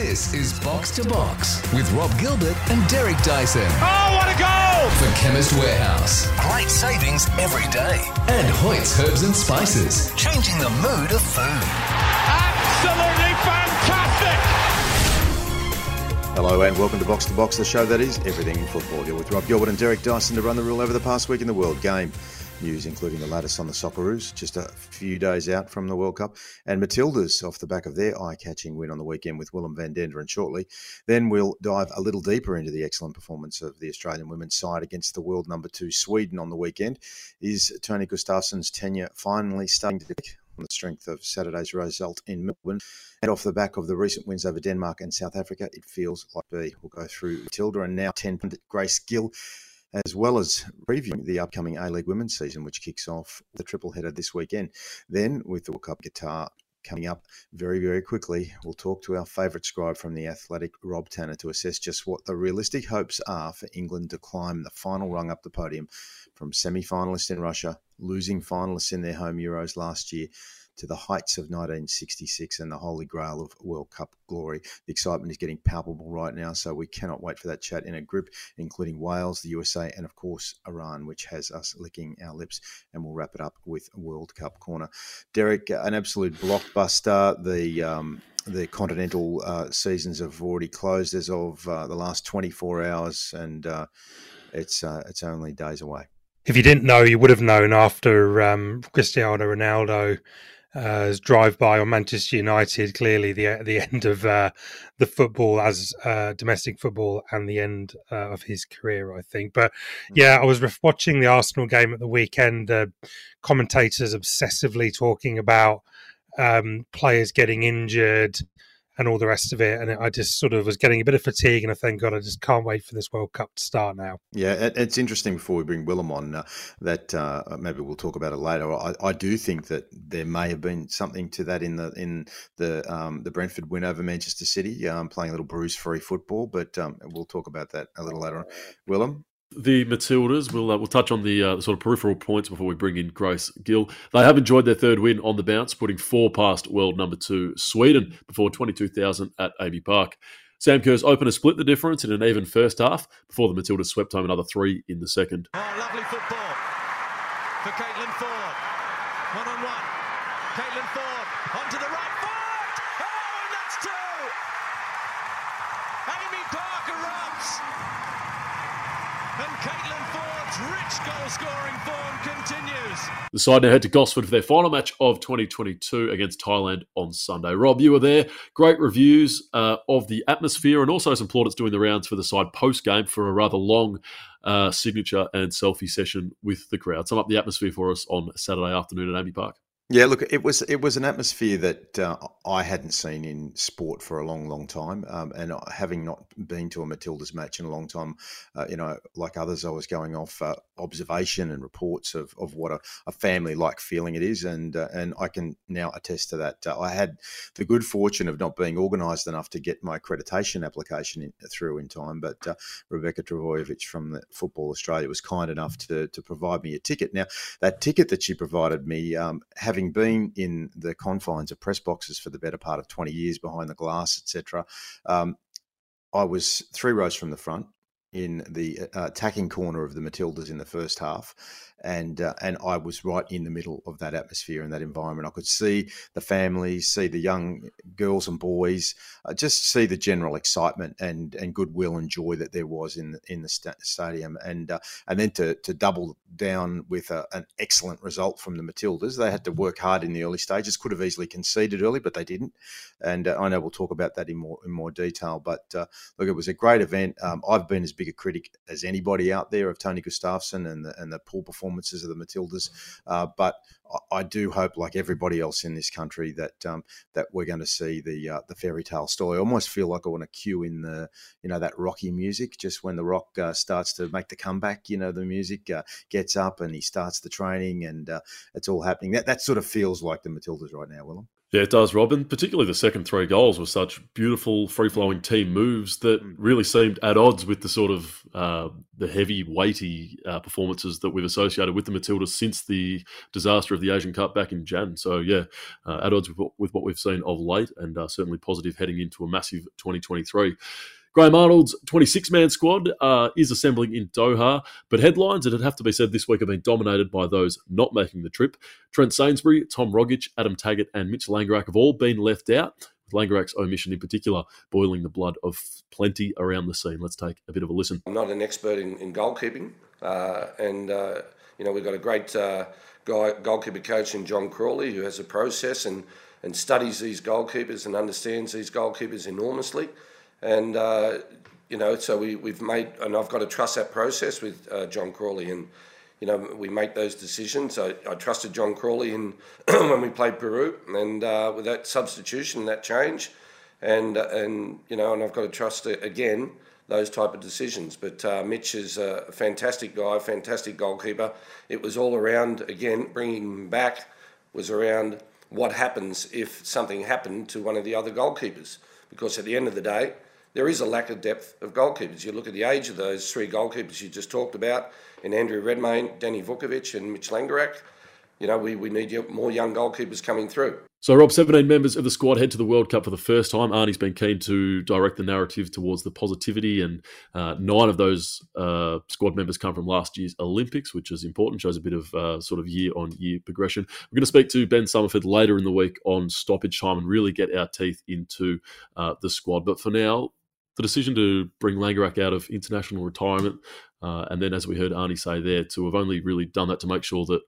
This is Box to Box with Rob Gilbert and Derek Dyson Oh, what a goal! for Chemist Warehouse. Great savings every day. And Hoyt's Herbs and Spices, changing the mood of food. Absolutely fantastic! Hello and welcome to Box to Box, the show that is everything in football. Here with Rob Gilbert and Derek Dyson to run the rule over the past week in the World Game. News including the latest on the Socceroos, just a few days out from the World Cup, and Matildas off the back of their eye-catching win on the weekend with Willem van Denderen shortly. Then we'll dive a little deeper into the excellent performance of the Australian women's side against the world number two Sweden on the weekend. Is Tony Gustafsson's tenure finally starting to pick on the strength of Saturday's result in Melbourne? And off the back of the recent wins over Denmark and South Africa, it feels like B. We'll go through Matilda and now 10 pundit Grace Gill, as well as previewing the upcoming A League women's season, which kicks off the triple header this weekend. Then, with the World Cup Qatar coming up very, very quickly, we'll talk to our favourite scribe from the Athletic, Rob Tanner, to assess just what the realistic hopes are for England to climb the final rung up the podium from semi finalists in Russia, losing finalists in their home Euros last year to the heights of 1966 and the holy grail of World Cup glory. The excitement is getting palpable right now, so we cannot wait for that chat in a group, including Wales, the USA, and of course Iran, which has us licking our lips. And we'll wrap it up with a World Cup corner. Derek, an absolute blockbuster. The um, the continental uh, seasons have already closed as of uh, the last 24 hours, and uh, it's uh, it's only days away. if you didn't know, you would have known after um, Cristiano Ronaldo uh, drive by on Manchester United. Clearly, the the end of uh, the football as uh, domestic football and the end uh, of his career, I think. But yeah, I was watching the Arsenal game at the weekend. Uh, commentators obsessively talking about um, players getting injured and all the rest of it, and I just sort of was getting a bit of fatigue. And I thank God, I just can't wait for this World Cup to start now. Yeah, it, it's interesting before we bring Willem on uh, that uh, maybe we'll talk about it later. I, I do think that there may have been something to that in the in the um, the Brentford win over Manchester City, um, playing a little bruise-free football. But um, we'll talk about that a little later on. Willem, The Matildas, we'll, uh, we'll touch on the, uh, sort of peripheral points before we bring in Grace Gill. They have enjoyed their third win on the bounce, putting four past world number two Sweden before 22,000 at AAMI Park. Sam Kerr's opener split the difference in an even first half before the Matildas swept home another three in the second. Oh, The side now head to Gosford for their final match of 2022 against Thailand on Sunday. Rob, you were there. Great reviews uh, of the atmosphere and also some plaudits doing the rounds for the side post game for a rather long uh, signature and selfie session with the crowd. Sum up the atmosphere for us on Saturday afternoon at AAMI Park. Yeah, look, it was it was an atmosphere that uh, I hadn't seen in sport for a long, long time, um, and having not been to a Matildas match in a long time, uh, you know, like others, I was going off uh, observation and reports of, of what a, a family like feeling it is, and uh, and I can now attest to that. Uh, I had the good fortune of not being organised enough to get my accreditation application in, through in time, but uh, Rebecca Travojevic from Football Australia was kind enough to to provide me a ticket. Now, that ticket that she provided me, um, having been in the confines of press boxes for the better part of 20 years behind the glass, etc., um, I was three rows from the front in the uh, attacking corner of the Matildas in the first half, and uh, and I was right in the middle of that atmosphere and that environment. I could see the families, see the young girls and boys, uh, just see the general excitement and and goodwill and joy that there was in the, in the sta- stadium, and uh, and then to to double down with a, an excellent result from the Matildas. They had to work hard in the early stages. Could have easily conceded early, but they didn't. And uh, I know we'll talk about that in more in more detail. But uh, look, it was a great event. Um, I've been as big a critic as anybody out there of Tony Gustafsson and the and the poor performances of the Matildas. Uh, but I- do hope, like everybody else in this country, that um, that we're going to see the uh, the fairy tale story. I almost feel like I want to cue in the you know that Rocky music just when the Rock uh, starts to make the comeback. You know the music uh, gets up and he starts the training and uh, it's all happening. That that sort of feels like the Matildas right now, Willem. Yeah, it does, Robin. Particularly the second three goals were such beautiful, free-flowing team moves that mm. really seemed at odds with the sort of uh, the heavy, weighty uh, performances that we've associated with the Matildas since the disaster of the Asian Cup back in Jan. So yeah, uh, at odds with what, with what, we've seen of late, and uh, certainly positive heading into a massive 2023. Graham Arnold's 26 man squad uh, is assembling in Doha, but headlines, it'd have to be said this week, have been dominated by those not making the trip. Trent Sainsbury, Tom Rogic, Adam Taggart, and Mitch Langerak have all been left out, Langerak's omission in particular boiling the blood of plenty around the scene. Let's take a bit of a listen. I'm not an expert in, in goalkeeping, uh, and uh, you know we've got a great uh, guy, goalkeeper coach in John Crawley who has a process and, and studies these goalkeepers and understands these goalkeepers enormously. And, uh, you know, so we, we've made, and I've got to trust that process with uh, John Crawley. And, you know, we make those decisions. I, I trusted John Crawley in when we played Peru, and uh, with that substitution, that change, and and you know, and I've got to trust it again those type of decisions. But uh, Mitch is a fantastic guy, fantastic goalkeeper. It was all around again bringing him back was around what happens if something happened to one of the other goalkeepers, because at the end of the day there is a lack of depth of goalkeepers. You look at the age of those three goalkeepers you just talked about, and Andrew Redmayne, Danny Vukovic, and Mitch Langerak. You know, we, we need more young goalkeepers coming through. So, Rob, 17 members of the squad head to the World Cup for the first time. Arnie's been keen to direct the narrative towards the positivity, and uh, nine of those uh, squad members come from last year's Olympics, which is important, shows a bit of uh, sort of year on year progression. We're going to speak to Ben Somerford later in the week on stoppage time and really get our teeth into uh, the squad. But for now, the decision to bring Langerak out of international retirement, uh, and then, as we heard Arnie say there, to have only really done that to make sure that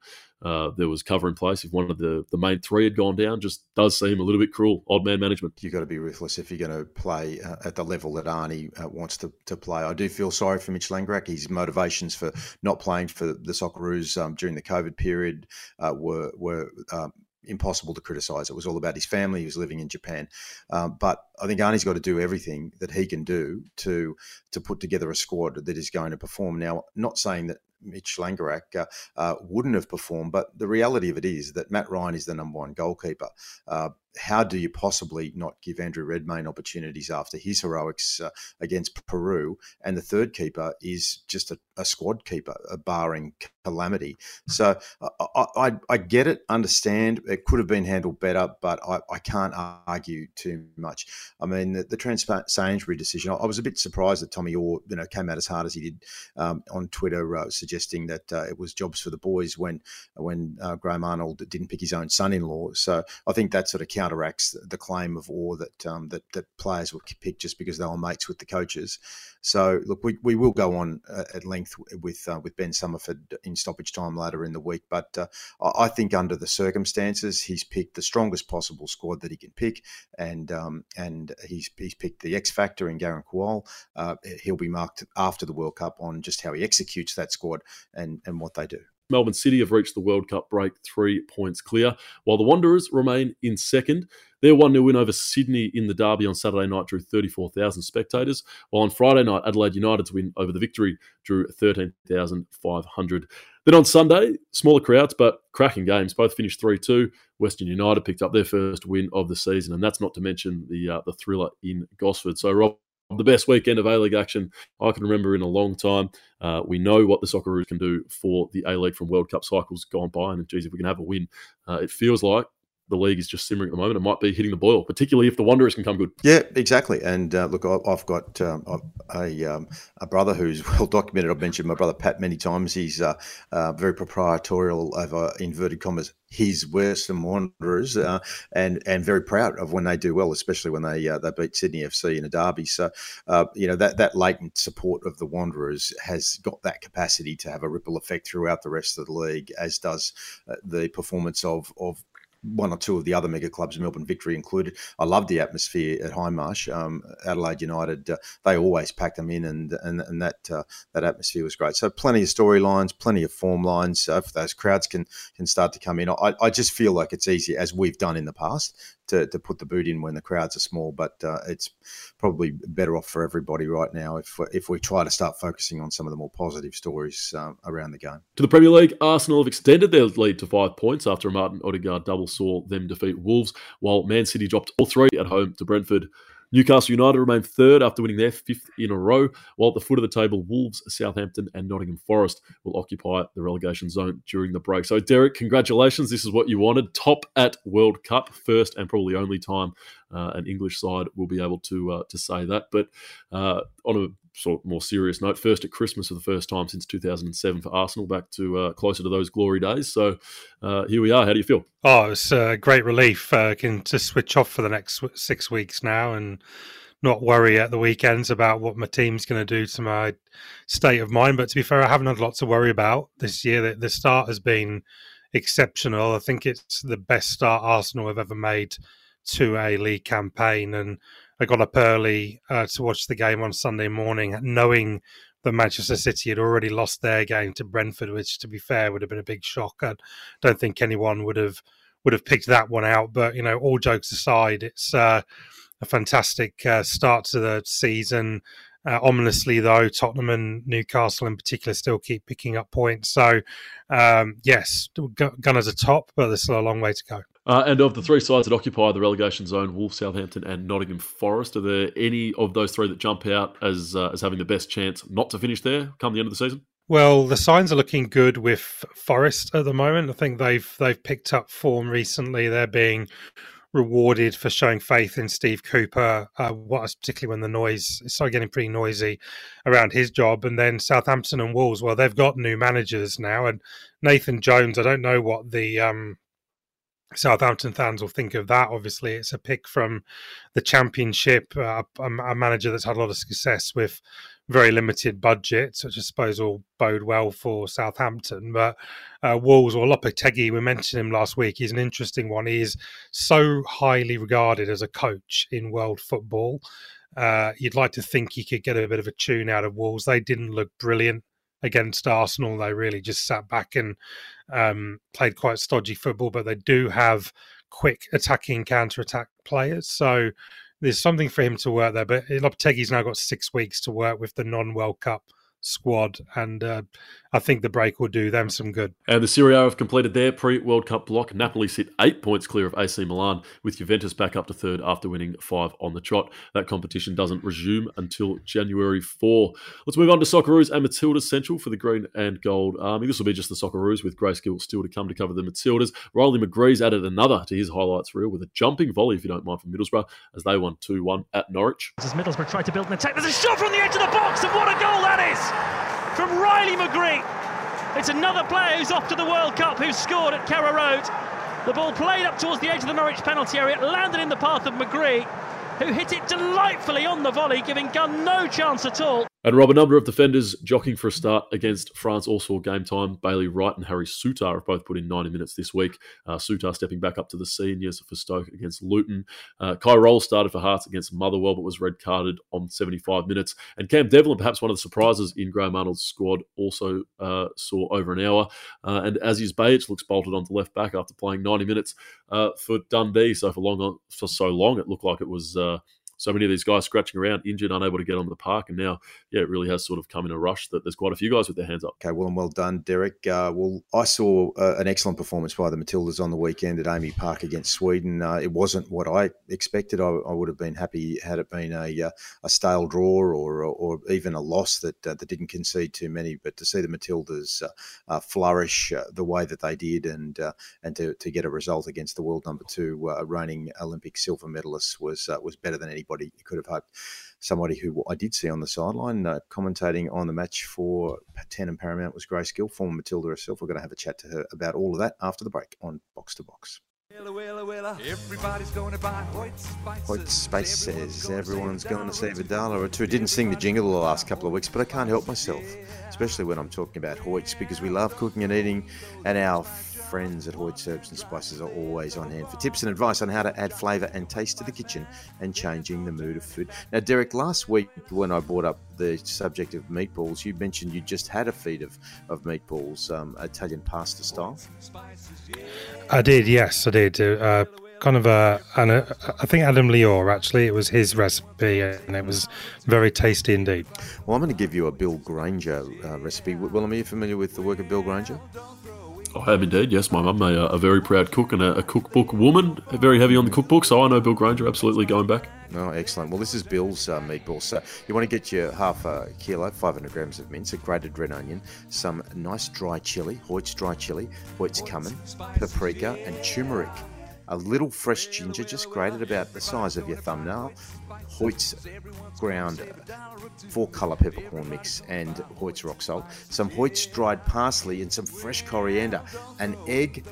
uh, there was cover in place if one of the, the main three had gone down, just does seem a little bit cruel. Odd man management. You've got to be ruthless if you're going to play uh, at the level that Arnie uh, wants to, to play. I do feel sorry for Mitch Langerak. His motivations for not playing for the Socceroos um, during the COVID period uh, were were um, impossible to criticise. It was all about his family. He was living in Japan, um, but I think Arnie's got to do everything that he can do to to put together a squad that is going to perform. Now, not saying that Mitch Langerak uh, uh, wouldn't have performed. But the reality of it is that Matt Ryan is the number one goalkeeper. Uh, how do you possibly not give Andrew Redmayne opportunities after his heroics uh, against Peru? And the third keeper is just a, a squad keeper, barring calamity. So I, I, I, get it, understand. It could have been handled better, but I, I can't argue too much. I mean, the, the Sainsbury decision, I was a bit surprised that Tommy Oar, you know, came out as hard as he did um, on Twitter, uh, suggesting that uh, it was jobs for the boys when when uh, Graham Arnold didn't pick his own son-in-law. So I think that sort of counteracts the claim of Oar that um, that, that players were picked just because they were mates with the coaches. So look, we, we will go on uh, at length with uh, with Ben Somerford in stoppage time later in the week, but uh, I think under the circumstances, he's picked the strongest possible squad that he can pick, and um, and he's he's picked the X factor in Garang Kuol. Uh, he'll be marked after the World Cup on just how he executes that squad and and what they do. Melbourne City have reached the World Cup break three points clear, while the Wanderers remain in second. Their 1 0 win over Sydney in the derby on Saturday night drew 34,000 spectators, while on Friday night, Adelaide United's win over the victory drew 13,500. Then on Sunday, smaller crowds, but cracking games. Both finished 3 2. Western United picked up their first win of the season, and that's not to mention the uh, the thriller in Gosford. So, Rob, the best weekend of A League action I can remember in a long time. Uh, we know what the Socceroos can do for the A League from World Cup cycles gone by, and geez, if we can have a win, uh, it feels like the league is just simmering at the moment. It might be hitting the boil, particularly if the Wanderers can come good. Yeah, exactly. And uh, look, I've got um, a, um, a brother who's well documented. I've mentioned my brother Pat many times. He's uh, uh, very proprietorial over inverted commas his Western Wanderers, uh, and and very proud of when they do well, especially when they uh, they beat Sydney FC in a derby. So uh, you know that that latent support of the Wanderers has got that capacity to have a ripple effect throughout the rest of the league, as does uh, the performance of of one or two of the other mega clubs, Melbourne Victory included. I love the atmosphere at Hindmarsh. Um, Adelaide United, uh, they always packed them in, and and, and that uh, that atmosphere was great. So plenty of storylines, plenty of form lines. Uh, if those crowds can can start to come in, I, I just feel like it's easy as we've done in the past to, to put the boot in when the crowds are small, but uh, it's probably better off for everybody right now if if we try to start focusing on some of the more positive stories um, around the game. To the Premier League, Arsenal have extended their lead to five points after a Martin Odegaard double saw them defeat Wolves, while Man City dropped all three at home to Brentford. Newcastle United remain third after winning their fifth in a row, while at the foot of the table, Wolves, Southampton, and Nottingham Forest will occupy the relegation zone during the break. So, Derek, congratulations. This is what you wanted. Top at World Cup, first and probably only time uh, an English side will be able to uh, to say that. But uh, on a sort of more serious note, first at Christmas for the first time since 2007 for Arsenal, back to uh, closer to those glory days. So uh, here we are. How do you feel? Oh, it's a great relief. Uh, can just switch off for the next six weeks now and not worry at the weekends about what my team's going to do to my state of mind. But to be fair, I haven't had a lot to worry about this year. The, the start has been exceptional. I think it's the best start Arsenal have ever made to a league campaign and I got up early uh, to watch the game on Sunday morning, knowing that Manchester City had already lost their game to Brentford, which, to be fair, would have been a big shock. I don't think anyone would have would have picked that one out. But you know, all jokes aside, it's uh, a fantastic uh, start to the season. Uh, ominously, though, Tottenham and Newcastle in particular still keep picking up points. So, um, yes, Gunners are top, but there's still a long way to go. Uh, and of the three sides that occupy the relegation zone, Wolves, Southampton, and Nottingham Forest, are there any of those three that jump out as uh, as having the best chance not to finish there come the end of the season? Well, the signs are looking good with Forest at the moment. I think they've they've picked up form recently. They're being rewarded for showing faith in Steve Cooper. Uh, what particularly when the noise started getting pretty noisy around his job, and then Southampton and Wolves. Well, they've got new managers now, and Nathan Jones. I don't know what the um, Southampton fans will think of that. Obviously, it's a pick from the Championship, uh, a, a, manager that's had a lot of success with very limited budgets, which I suppose will bode well for Southampton. But uh, Wolves or Lopetegui, we mentioned him last week. He's an interesting one. He is so highly regarded as a coach in world football. Uh, you'd like to think he could get a bit of a tune out of Wolves. They didn't look brilliant against Arsenal. They really just sat back and um, played quite stodgy football, but they do have quick attacking counter attack players. So there's something for him to work there. But Lopetegui's now got six weeks to work with the non World Cup squad, and uh, I think the break will do them some good. And the Serie A have completed their pre World Cup block. Napoli sit eight points clear of AC Milan, with Juventus back up to third after winning five on the trot. That competition doesn't resume until January 4. Let's move on to Socceroos and Matildas Central for the Green and Gold Army. This will be just the Socceroos with Grace Gill still to come to cover the Matildas. Riley McGree's added another to his highlights reel with a jumping volley, if you don't mind, from Middlesbrough as they won 2 1 at Norwich. As Middlesbrough tried to build an attack, there's a shot from the edge of the box, and what a goal that is! From Riley McGree. It's another player who's off to the World Cup who's scored at Carrow Road. The ball played up towards the edge of the Norwich penalty area, landed in the path of McGree, who hit it delightfully on the volley, giving Gunn no chance at all. And Rob, a number of defenders jockeying for a start against France also game time. Bailey Wright and Harry Souttar have both put in 90 minutes this week. Uh, Souttar stepping back up to the seniors for Stoke against Luton. Uh, Kye Rowles started for Hearts against Motherwell, but was red carded on 75 minutes. And Cam Devlin, perhaps one of the surprises in Graham Arnold's squad, also uh, saw over an hour. Uh, and Aziz Behich looks bolted onto left back after playing 90 minutes uh, for Dundee. So for long, for so long, it looked like it was uh, so many of these guys scratching around, injured, unable to get onto the park. And now, yeah, it really has sort of come in a rush that there's quite a few guys with their hands up. Okay, well and well done, Derek. Uh, well, I saw uh, an excellent performance by the Matildas on the weekend at AAMI Park against Sweden. Uh, it wasn't what I expected. I, I, would have been happy had it been a, uh, a stale draw or, or, even a loss that uh, that didn't concede too many. But to see the Matildas uh, flourish the way that they did and and to, to get a result against the world number two reigning Olympic silver medalist was was better than anybody anybody could have hoped. Somebody who I did see on the sideline uh, commentating on the match for 10 and Paramount was Grace Gill, former Matilda herself. We're going to have a chat to her about all of that after the break on Box to Box. Everybody's going to buy Hoyt Spices. Hoyt Spices. Everyone's going to save a dollar or two. Didn't sing the jingle the last couple of weeks, but I can't help myself, especially when I'm talking about Hoyts because we love cooking and eating, and our friends at Hoyt Herbs and Spices are always on hand for tips and advice on how to add flavour and taste to the kitchen and changing the mood of food. Now, Derek, last week when I brought up the subject of meatballs, you mentioned you just had a feed of, of meatballs, um, Italian pasta style. I did, yes, I did. Uh, kind of a, and a, I think Adam Liaw actually, it was his recipe and it was very tasty indeed. Well, I'm going to give you a Bill Granger uh, recipe. Will, are you familiar with the work of Bill Granger? I have indeed. Yes, my mum, a, a very proud cook and a, a, cookbook woman, very heavy on the cookbook. So I know Bill Granger absolutely going back. Oh, excellent. Well, this is Bill's uh, meatballs. So you want to get your half a kilo, 500 grams of mince, a grated red onion, some nice dry chili, Hoyt's dry chili, Hoyt's cumin, paprika, and turmeric a little fresh ginger, just grated about the size of your thumbnail, Hoyt's ground four colour peppercorn mix and Hoyt's rock salt, some Hoyt's dried parsley, and some fresh coriander, an egg,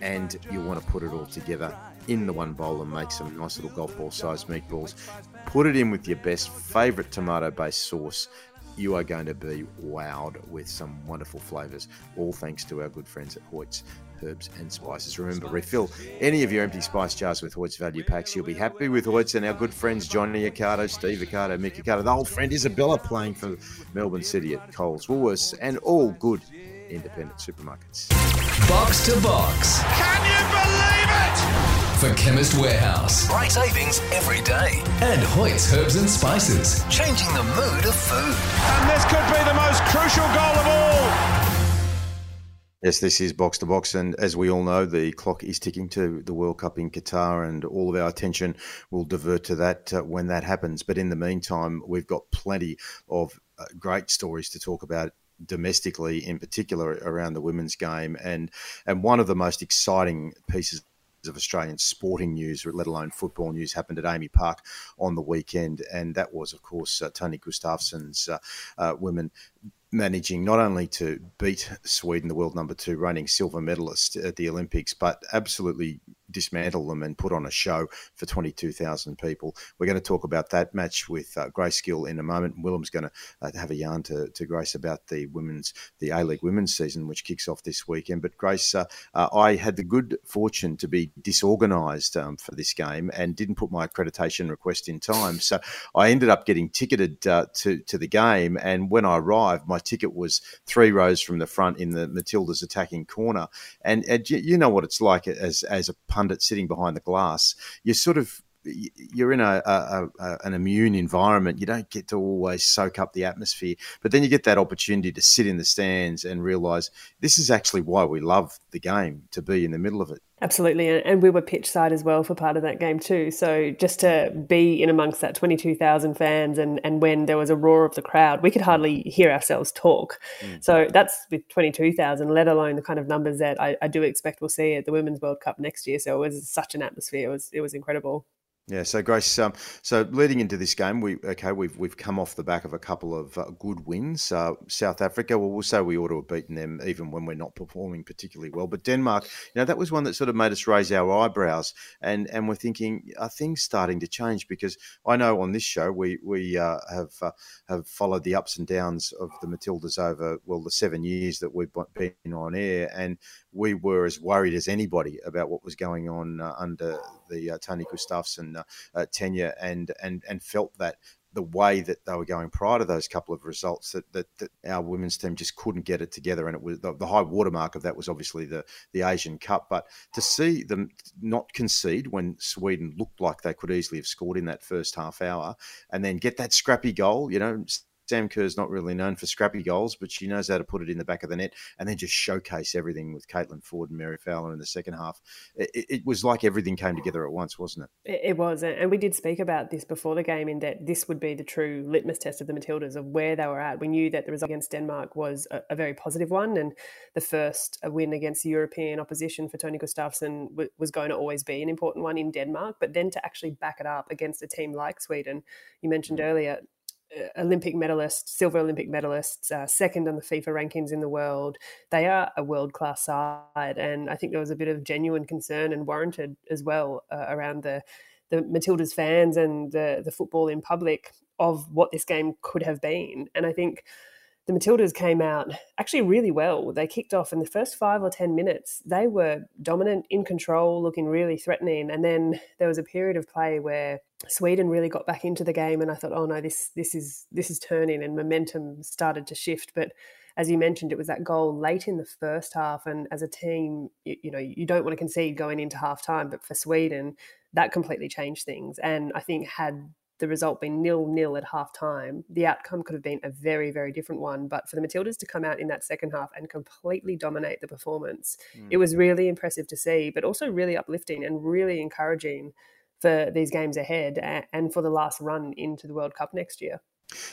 and you want to put it all together in the one bowl and make some nice little golf ball sized meatballs. Put it in with your best favourite tomato based sauce. You are going to be wowed with some wonderful flavours, all thanks to our good friends at Hoyt's herbs and spices. Remember, refill any of your empty spice jars with Hoyt's value packs. You'll be happy with Hoyt's and our good friends Johnny Accardo, Steve Accardo, Mick Accardo, the old friend Isabella playing for Melbourne City at Coles, Woolworths, and all good independent supermarkets. Box to box. Can you believe it? For Chemist Warehouse. Great savings every day. And Hoyt's Herbs and Spices. Changing the mood of food. And this could be the most crucial goal of all. Yes, this is box to box, and as we all know, the clock is ticking to the World Cup in Qatar, and all of our attention will divert to that uh, when that happens. But in the meantime, we've got plenty of uh, great stories to talk about domestically, in particular around the women's game, and and one of the most exciting pieces of Australian sporting news, let alone football news, happened at AAMI Park on the weekend, and that was, of course, uh, Tony Gustafsson's uh, uh, women managing not only to beat Sweden, the world number two reigning silver medalist at the Olympics, but absolutely dismantle them and put on a show for 22,000 people. We're going to talk about that match with uh, Grace Gill in a moment. Willem's going to uh, have a yarn to, to Grace about the women's, the A League women's season, which kicks off this weekend. But Grace, uh, uh I had the good fortune to be disorganised um, for this game and didn't put my accreditation request in time. So I ended up getting ticketed uh, to, to the game. And when I arrived, my ticket was three rows from the front in the Matildas attacking corner. And, and you, you know what it's like as, as a pundit sitting behind the glass, you're sort of you're in a, a, a, an immune environment. You don't get to always soak up the atmosphere, but then you get that opportunity to sit in the stands and realize this is actually why we love the game to be in the middle of it. Absolutely, and we were pitch side as well for part of that game too. So just to be in amongst that twenty two thousand fans, and and when there was a roar of the crowd, we could hardly hear ourselves talk. Mm. So that's with twenty two thousand, let alone the kind of numbers that I, I do expect we'll see at the Women's World Cup next year. So it was such an atmosphere. It was it was incredible. Yeah, so Grace, um, so leading into this game, we okay, we've we've come off the back of a couple of uh, good wins. Uh, South Africa, well, we'll say we ought to have beaten them even when we're not performing particularly well. But Denmark, you know, that was one that sort of made us raise our eyebrows, and and we're thinking, are things starting to change? Because I know on this show we we uh, have uh, have followed the ups and downs of the Matildas over well the seven years that we've been on air, and we were as worried as anybody about what was going on uh, under the uh, Tony Gustafsson uh, uh, tenure, and and and felt that the way that they were going prior to those couple of results that, that, that our women's team just couldn't get it together. And it was the, the, high watermark of that was obviously the the Asian Cup. But to see them not concede when Sweden looked like they could easily have scored in that first half hour and then get that scrappy goal you know Sam Kerr's not really known for scrappy goals, but she knows how to put it in the back of the net and then just showcase everything with Caitlin Foord and Mary Fowler in the second half. It, it, was like everything came together at once, wasn't it? It was. And we did speak about this before the game in that this would be the true litmus test of the Matildas of where they were at. We knew that the result against Denmark was a, a very positive one and the first win against the European opposition for Tony Gustafsson w- was going to always be an important one in Denmark. But then to actually back it up against a team like Sweden, you mentioned mm. earlier, Olympic medalists, silver Olympic medalists, uh, second on the FIFA rankings in the world. They are a world class side, and I think there was a bit of genuine concern and warranted as well uh, around the the Matildas fans and the the football in public of what this game could have been. And I think the Matildas came out actually really well. They kicked off in the first five or 10 minutes. They were dominant, in control, looking really threatening. And then there was a period of play where Sweden really got back into the game. And I thought, oh no, this, this, is, this is turning and momentum started to shift. But as you mentioned, it was that goal late in the first half. And as a team, you, you know, you don't want to concede going into half time. But for Sweden, that completely changed things. And I think had the result being nil nil at half time, the outcome could have been a very, very different one. But for the Matildas to come out in that second half and completely dominate the performance, mm. it was really impressive to see, but also really uplifting and really encouraging for these games ahead and for the last run into the World Cup next year.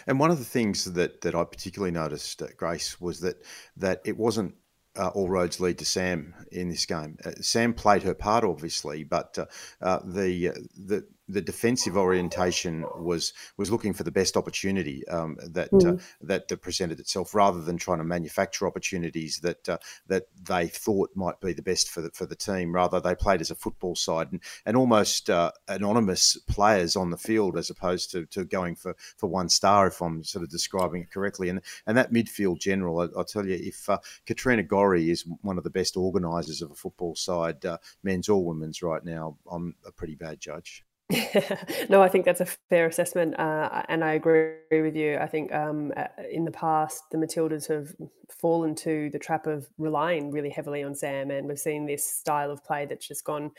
And one of the things that, that I particularly noticed, uh, Grace, was that that it wasn't uh, all roads lead to Sam in this game. Uh, Sam played her part, obviously, but uh, uh the the the defensive orientation was was looking for the best opportunity um, that mm. uh, that presented itself, rather than trying to manufacture opportunities that uh, that they thought might be the best for the for the team. Rather, they played as a football side and, and almost uh, anonymous players on the field, as opposed to, to going for, for one star. If I'm sort of describing it correctly, and and that midfield general, I, will tell you, if uh, Katrina Gorry is one of the best organisers of a football side, uh, men's or women's, right now, I'm a pretty bad judge. no, I think that's a fair assessment, uh, and I agree with you. I think um, uh, in the past, the Matildas have fallen to the trap of relying really heavily on Sam, and we've seen this style of play that's just gone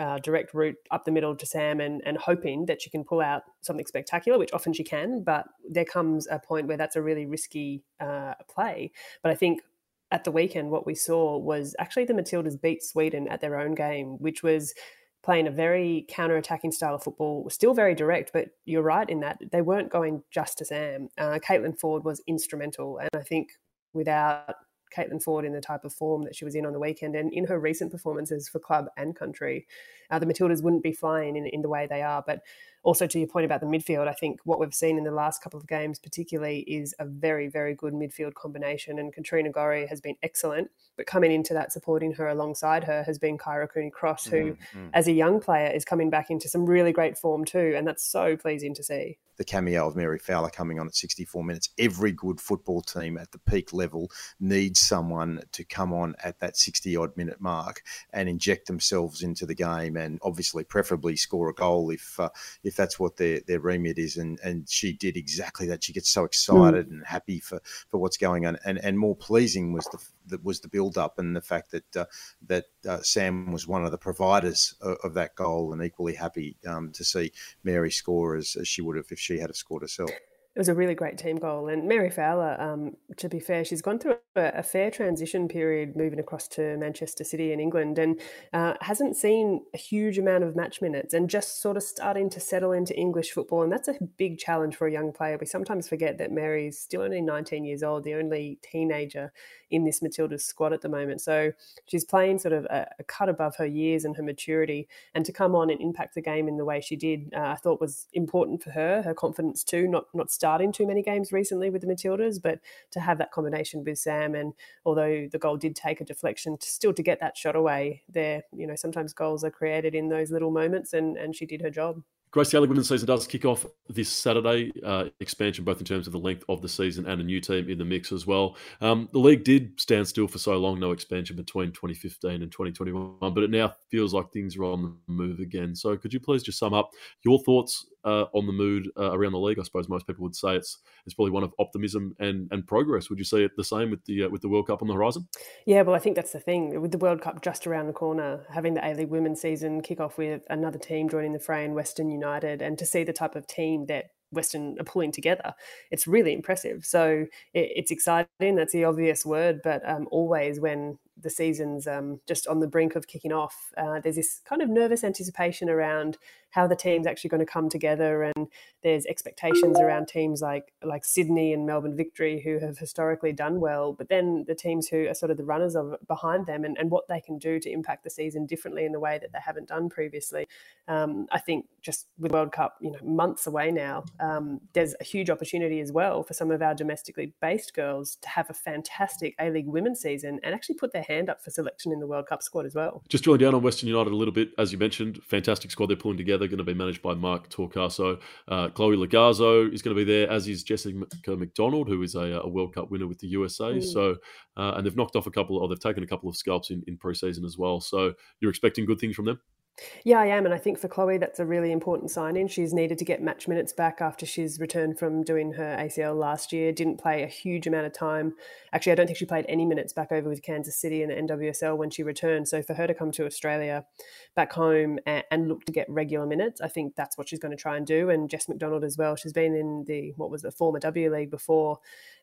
uh, direct route up the middle to Sam, and, and hoping that she can pull out something spectacular, which often she can. But there comes a point where that's a really risky uh, play. But I think at the weekend, what we saw was actually the Matildas beat Sweden at their own game, which was playing a very counter-attacking style of football, still very direct, but you're right in that they weren't going just to Sam. Uh, Caitlin Foord was instrumental, and I think without Caitlin Foord in the type of form that she was in on the weekend and in her recent performances for club and country, uh, the Matildas wouldn't be flying in, in the way they are. But also to your point about the midfield, I think what we've seen in the last couple of games, particularly, is a very, very good midfield combination. And Katrina Gorry has been excellent, but coming into that, supporting her alongside her, has been Kyra Cooney Cross, who, mm-hmm. as a young player, is coming back into some really great form too. And that's so pleasing to see the cameo of Mary Fowler coming on at 64 minutes. Every good football team at the peak level needs someone to come on at that 60 odd minute mark and inject themselves into the game, and obviously, preferably score a goal if uh, if that's what their their remit is. And and she did exactly that. She gets so excited mm. and happy for for what's going on, and and more pleasing was the that was the build up and the fact that uh, that uh, Sam was one of the providers of, of that goal, and equally happy um, to see Mary score as, as she would have if she had scored herself it was a really great team goal. And Mary Fowler, um, to be fair, she's gone through a, a, fair transition period moving across to Manchester City in England and uh, hasn't seen a huge amount of match minutes and just sort of starting to settle into English football. And that's a big challenge for a young player. We sometimes forget that Mary's still only 19 years old, the only teenager in this Matilda's squad at the moment. So she's playing sort of a, a cut above her years and her maturity. And to come on and impact the game in the way she did, uh, I thought was important for her, her confidence too, not, not starting too many games recently with the Matildas, but to have that combination with Sam, and although the goal did take a deflection, to still to get that shot away there, you know, sometimes goals are created in those little moments, and and she did her job. Grace Gaelic women's season does kick off this Saturday. Uh, expansion both in terms of the length of the season and a new team in the mix as well. Um, the league did stand still for so long, no expansion between 2015 and 2021, but it now feels like things are on the move again. So, could you please just sum up your thoughts uh, on the mood uh, around the league? I suppose most people would say it's it's probably one of optimism and, and progress. Would you say it the same with the uh, with the World Cup on the horizon? Yeah, well, I think that's the thing with the World Cup just around the corner, having the A League women's season kick off with another team joining the fray in Western United, and to see the type of team that Western are pulling together. It's really impressive. So it, it's exciting. That's the obvious word, but um, always when the season's um, just on the brink of kicking off, uh, there's this kind of nervous anticipation around how the team's actually going to come together, and there's expectations around teams like like Sydney and Melbourne Victory who have historically done well, but then the teams who are sort of the runners of behind them and, and what they can do to impact the season differently in the way that they haven't done previously. Um, I think just with World Cup, you know, months away now, um, there's a huge opportunity as well for some of our domestically based girls to have a fantastic A League women's season and actually put their hand up for selection in the World Cup squad as well. Just drilling down on Western United a little bit, as you mentioned, fantastic squad they're pulling together, going to be managed by Mark Torcaso. Uh, Chloe Logarzo is going to be there, as is Jessica McDonald, who is a, a World Cup winner with the USA. Mm. So, uh, and they've knocked off a couple, or they've taken a couple of scalps in, in pre-season as well. So, you're expecting good things from them? Yeah, I am. And I think for Chloe, that's a really important sign in. She's needed to get match minutes back after she's returned from doing her ACL last year. Didn't play a huge amount of time. Actually, I don't think she played any minutes back over with Kansas City in the NWSL when she returned. So for her to come to Australia, back home, and, and look to get regular minutes, I think that's what she's going to try and do. And Jess McDonald as well. She's been in the, what was the former W League before.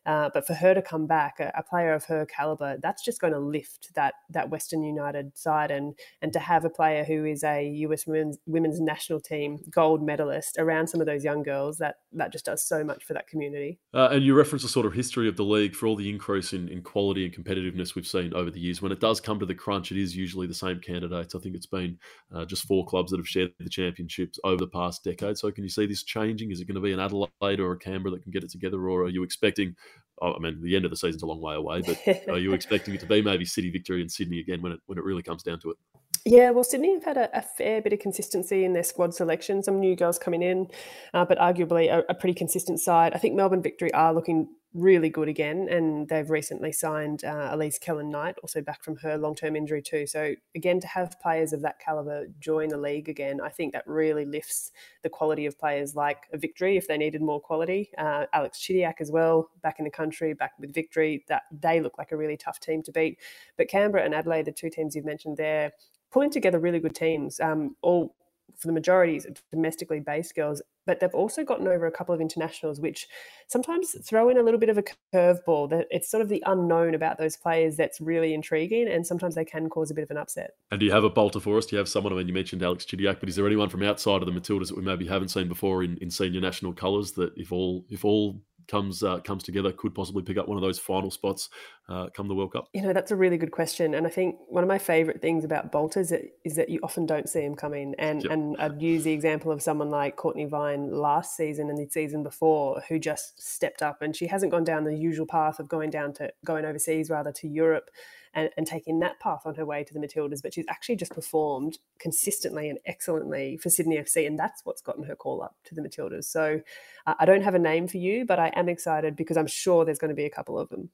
Uh, but for her to come back, a, a player of her caliber, that's just going to lift that that Western United side, and and to have a player who is a US women's women's national team gold medalist around some of those young girls, that that just does so much for that community. Uh, and you reference the sort of history of the league for all the increase in, in quality and competitiveness we've seen over the years. When it does come to the crunch, it is usually the same candidates. I think it's been uh, just four clubs that have shared the championships over the past decade. So can you see this changing? Is it going to be an Adelaide or a Canberra that can get it together, or are you expecting I mean, the end of the season's a long way away, but are you expecting it to be maybe City victory in Sydney again when it when it really comes down to it? Yeah, well, Sydney have had a, a fair bit of consistency in their squad selection. Some new girls coming in, uh, but arguably a, a, pretty consistent side. I think Melbourne Victory are looking really good again. And they've recently signed uh, Elise Kellond-Knight, also back from her long term injury, too. So, again, to have players of that caliber join the league again, I think that really lifts the quality of players like a Victory if they needed more quality. Uh, Alex Chidiac as well, back in the country, back with Victory. That they look like a really tough team to beat. But Canberra and Adelaide, the two teams you've mentioned there, pulling together really good teams, um, all for the majority domestically based girls, but they've also gotten over a couple of internationals, which sometimes throw in a little bit of a curveball. That it's sort of the unknown about those players that's really intriguing, and sometimes they can cause a bit of an upset. And do you have a bolter for us? Do you have someone? I mean, you mentioned Alex Chidiac, but is there anyone from outside of the Matildas that we maybe haven't seen before in, in senior national colours that if all if all comes uh, comes together could possibly pick up one of those final spots uh, come the World Cup? You know, that's a really good question, and I think one of my favourite things about bolters is that you often don't see them coming. And yep. and I'd use the example of someone like Cortnee Vine last season and the season before, who just stepped up, and she hasn't gone down the usual path of going down to going overseas, rather to Europe and, and taking that path on her way to the Matildas, but she's actually just performed consistently and excellently for Sydney FC, and that's what's gotten her call up to the Matildas. So uh, I don't have a name for you, but I am excited because I'm sure there's going to be a couple of them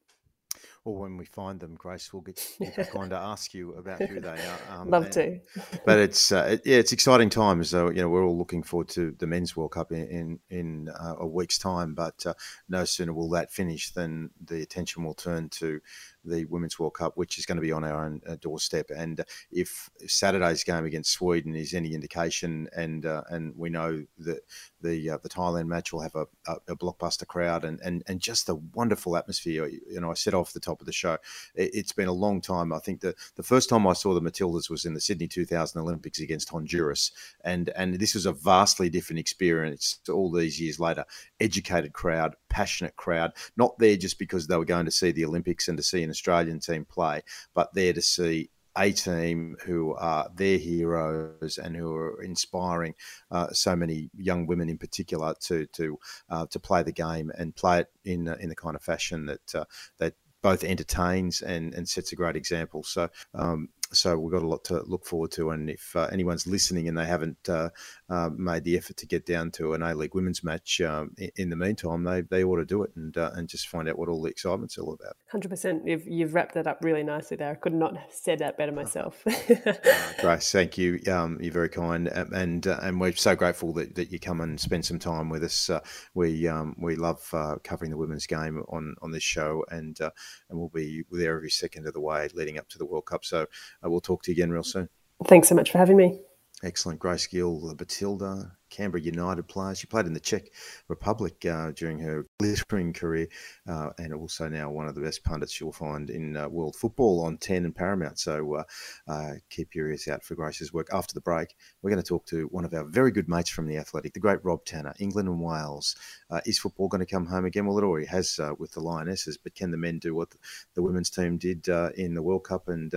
Well, when we find them, Grace, we'll get kind of ask you about who they are. Um, Love to. but it's uh, it, yeah, it's exciting times. So you know, we're all looking forward to the men's World Cup in in, in uh, a week's time. But uh, no sooner will that finish than the attention will turn to the Women's World Cup, which is going to be on our own uh, doorstep. And uh, if Saturday's game against Sweden is any indication, and uh, and we know that the uh, the Thailand match will have a, a, a, blockbuster crowd and, and and just a wonderful atmosphere. You know, I said off the top of the show, it, has been a long time. I think the the first time I saw the Matildas was in the Sydney 2000 Olympics against Honduras, and and this was a vastly different experience all these years later. Educated crowd, passionate crowd, not there just because they were going to see the Olympics and to see an Australian team play, but there to see a team who are their heroes and who are inspiring uh, so many young women in particular to to uh, to play the game and play it in in the kind of fashion that uh, that both entertains and and sets a great example. So. Um, so we've got a lot to look forward to. And if uh, anyone's listening and they haven't uh, uh, made the effort to get down to an A League women's match um, in, in, the meantime, they, they ought to do it and uh, and just find out what all the excitement's all about. Hundred percent. You've you've wrapped that up really nicely there. I could not have said that better myself. Grace, thank you. Um, you're very kind, and uh, and we're so grateful that, that you come and spend some time with us. Uh, we um, we love covering the women's game on on this show, and and we'll be there every second of the way leading up to the World Cup. So we'll talk to you again real soon. Thanks so much for having me. Excellent. Grace Gill, Matilda, Canberra United player. She played in the Czech Republic uh, during her glittering career, uh, and also now one of the best pundits you'll find in uh, world football on 10 and Paramount. So uh, uh, keep your ears out for Grace's work. After the break, we're going to talk to one of our very good mates from the Athletic, the great Rob Tanner, England and Wales. Uh, is football going to come home again? Well, it already has with the Lionesses, but can the men do what the women's team did in the World Cup and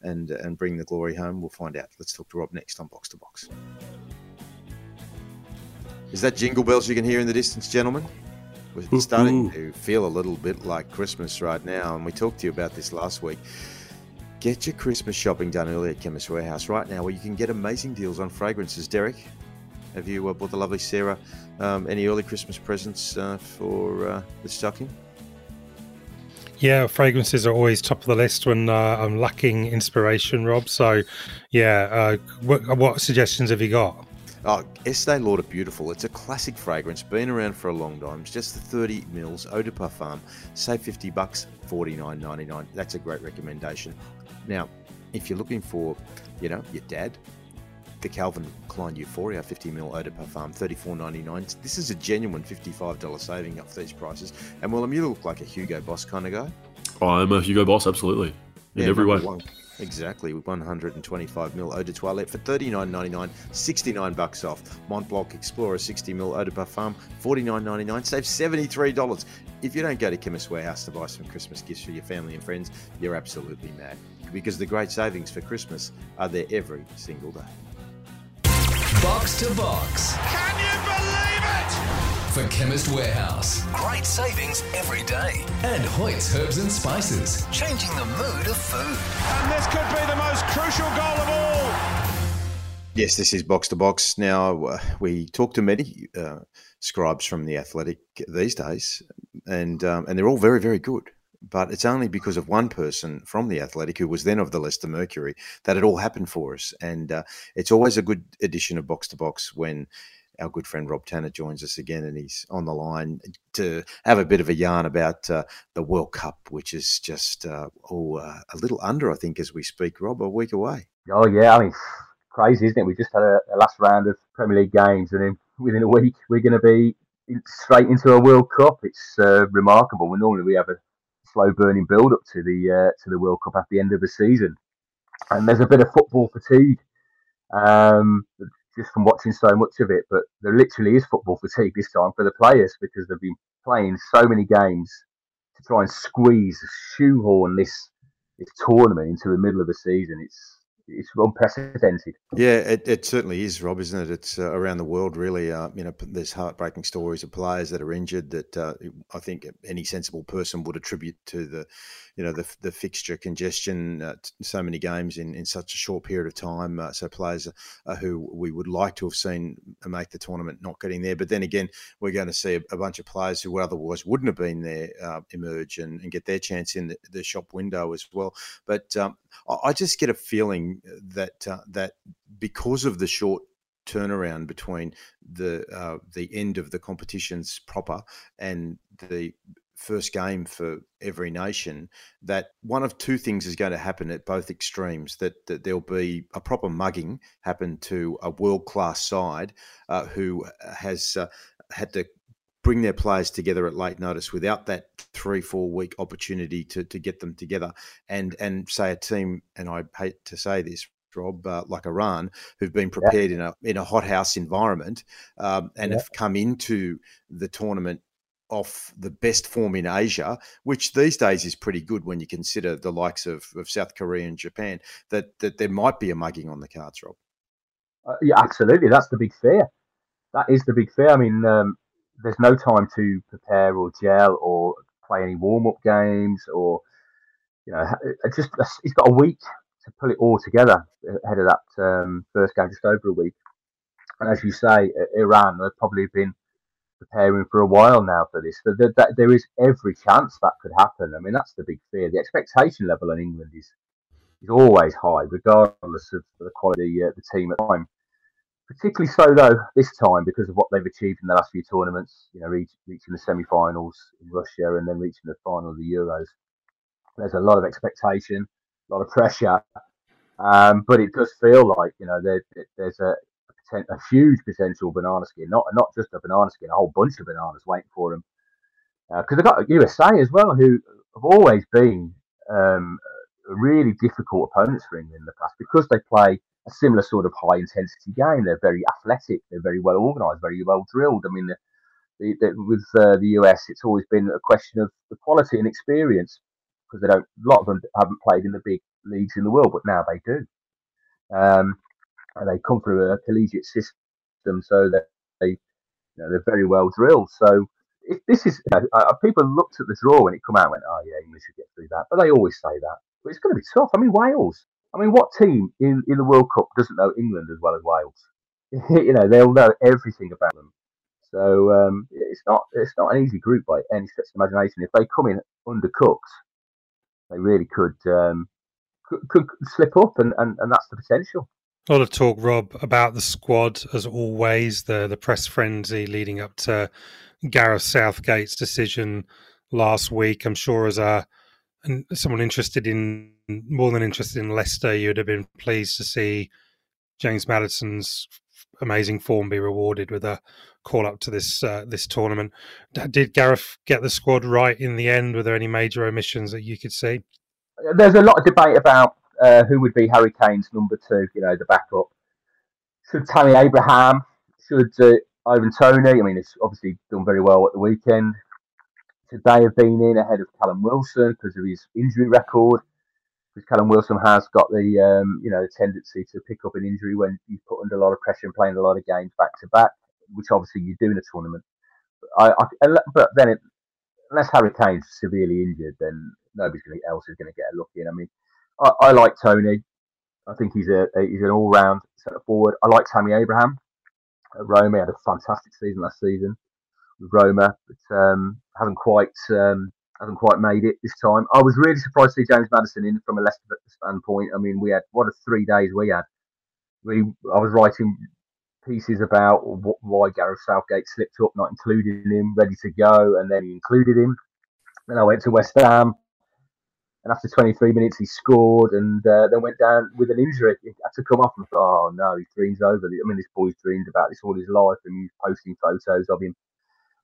and and bring the glory home? We'll find out. Let's talk to Rob next on Box to Box. Is that jingle bells you can hear in the distance, gentlemen? We're starting to feel a little bit like Christmas right now, and we talked to you about this last week. Get your Christmas shopping done early at Chemist Warehouse right now, where you can get amazing deals on fragrances. Derek, have you uh, bought the lovely Sarah um, any early Christmas presents uh, for uh, the stocking? Yeah, fragrances are always top of the list when uh, I'm lacking inspiration, Rob. So, yeah, uh, what, what, suggestions have you got? Oh, Estee Lauder Beautiful. It's a classic fragrance, been around for a long time. It's just 30 mils, eau de parfum. Save 50 bucks, 49.99. That's a great recommendation. Now, if you're looking for, you know, your dad, the Calvin Klein Euphoria 50ml Eau de Parfum, $34.99. This is a genuine $55 saving off these prices. And Willem, you look like a Hugo Boss kind of guy. I'm a Hugo Boss, absolutely. In yeah, every way. One, exactly, 125ml Eau de Toilette for $39.99, 69 bucks off. Montblanc Explorer 60ml Eau de Parfum, $49.99, save $73. If you don't go to Chemist Warehouse to buy some Christmas gifts for your family and friends, you're absolutely mad because the great savings for Christmas are there every single day. Box to box. Can you believe it? For Chemist Warehouse. Great savings every day. And Hoyt's Herbs and Spices. Changing the mood of food. And this could be the most crucial goal of all. Yes, this is box to box. Now, uh, we talk to many uh, scribes from the athletic these days, and um, and they're all very, very good but it's only because of one person from the Athletic, who was then of the Leicester Mercury, that it all happened for us. And uh, it's always a good addition of box to box when our good friend Rob Tanner joins us again, and he's on the line to have a bit of a yarn about uh, the World Cup, which is just uh, oh uh, a little under, I think, as we speak. Rob, a week away. Oh yeah, I mean, crazy, isn't it? We just had a, a last round of Premier League games, and then within a week we're going to be straight into a World Cup. It's uh, remarkable. We normally we have a slow burning build up to the uh, to the World Cup at the end of the season, and there's a bit of football fatigue um, just from watching so much of it. But there literally is football fatigue this time for the players because they've been playing so many games to try and squeeze, shoehorn this this tournament into the middle of the season. It's it's unprecedented. Yeah, it, it certainly is, Rob, isn't it? It's uh, around the world, really. Uh, you know, there's heartbreaking stories of players that are injured that uh, I think any sensible person would attribute to the, you know, the, the fixture congestion. Uh, so many games in, in such a short period of time. Uh, so players uh, who we would like to have seen make the tournament not getting there, but then again, we're going to see a, bunch of players who otherwise wouldn't have been there emerge and, and, get their chance in the, the shop window as well. But um, I just get a feeling that uh, that because of the short turnaround between the uh, the end of the competitions proper and the first game for every nation that one of two things is going to happen at both extremes that, that there'll be a proper mugging happen to a world class side uh, who has uh, had to bring their players together at late notice without that three four week opportunity to to get them together and and say a team and I hate to say this Rob, uh, like Iran, who've been prepared yeah. in a in a hothouse environment um, and yeah. have come into the tournament off the best form in Asia, which these days is pretty good when you consider the likes of, of South Korea and Japan. That that there might be a mugging on the cards, Rob. Uh, yeah, absolutely. That's the big fear. That is the big fear. I mean, um, there's no time to prepare or gel or play any warm up games or you know just he's got a week to pull it all together ahead of that um, first game, just over a week. And as you say, Iran have probably been preparing for a while now for this. So there, there is every chance that could happen. I mean, that's the big fear. The expectation level in England is is always high, regardless of the quality of uh, the team at the time particularly so though this time because of what they've achieved in the last few tournaments. You know, reach, reaching the semi-finals in Russia and then reaching the final of the Euros. There's a lot of expectation, a lot of pressure, um, but it does feel like you know there, there's a, a, huge potential banana skin, not not just a banana skin, a whole bunch of bananas waiting for them. Because uh, they've got USA as well, who have always been um, really difficult opponents for England in the past because they play a similar sort of high intensity game. They're very athletic. They're very well organised, very well drilled. I mean, the, the, the, with uh, the US, it's always been a question of the quality and experience because they don't. A lot of them haven't played in the big leagues in the world, but now they do. Um, they come through a collegiate system, so that they, you know, they're very well drilled. So if this is you know, people looked at the draw when it come out and went, oh yeah, English should get through that, but they always say that. but it's going to be tough. I mean, Wales. I mean, what team in, in the World Cup doesn't know England as well as Wales? you know, they'll know everything about them. So um, it's not it's not an easy group by any stretch of imagination. If they come in undercooked, they really could um, could, could, slip up, and, and, and that's the potential. A lot of talk, Rob, about the squad as always. The the press frenzy leading up to Gareth Southgate's decision last week. I'm sure as a someone interested in more than interested in Leicester, you'd have been pleased to see James Maddison's amazing form be rewarded with a call up to this uh, this tournament. Did Gareth get the squad right in the end? Were there any major omissions that you could see? There's a lot of debate about uh, who would be Harry Kane's number two. You know, the backup. Should Tammy Abraham? Should uh, Ivan Toney? I mean, it's obviously done very well at the weekend. Should they have been in ahead of Callum Wilson because of his injury record? Because Callum Wilson has got the um, you know the tendency to pick up an injury when he's put under a lot of pressure and playing a lot of games back to back, which obviously you do in a tournament. I, I but then it, unless Harry Kane's severely injured, then nobody else is going to get a look in. I mean, I, I like Toney. I think he's a, a he's an all round centre forward. I like Tammy Abraham at Roma. He had a fantastic season last season with Roma, but um, haven't quite um, haven't quite made it this time. I was really surprised to see James Maddison in from a Leicester standpoint. I mean, we had what a three days we had. We I was writing pieces about what, why Gareth Southgate slipped up, not including him, ready to go, and then he included him. Then I went to West Ham and after 23 minutes, he scored and uh, then went down with an injury. He had to come off and thought, oh no, his dream's over. I mean, this boy's dreamed about this all his life and he's posting photos of him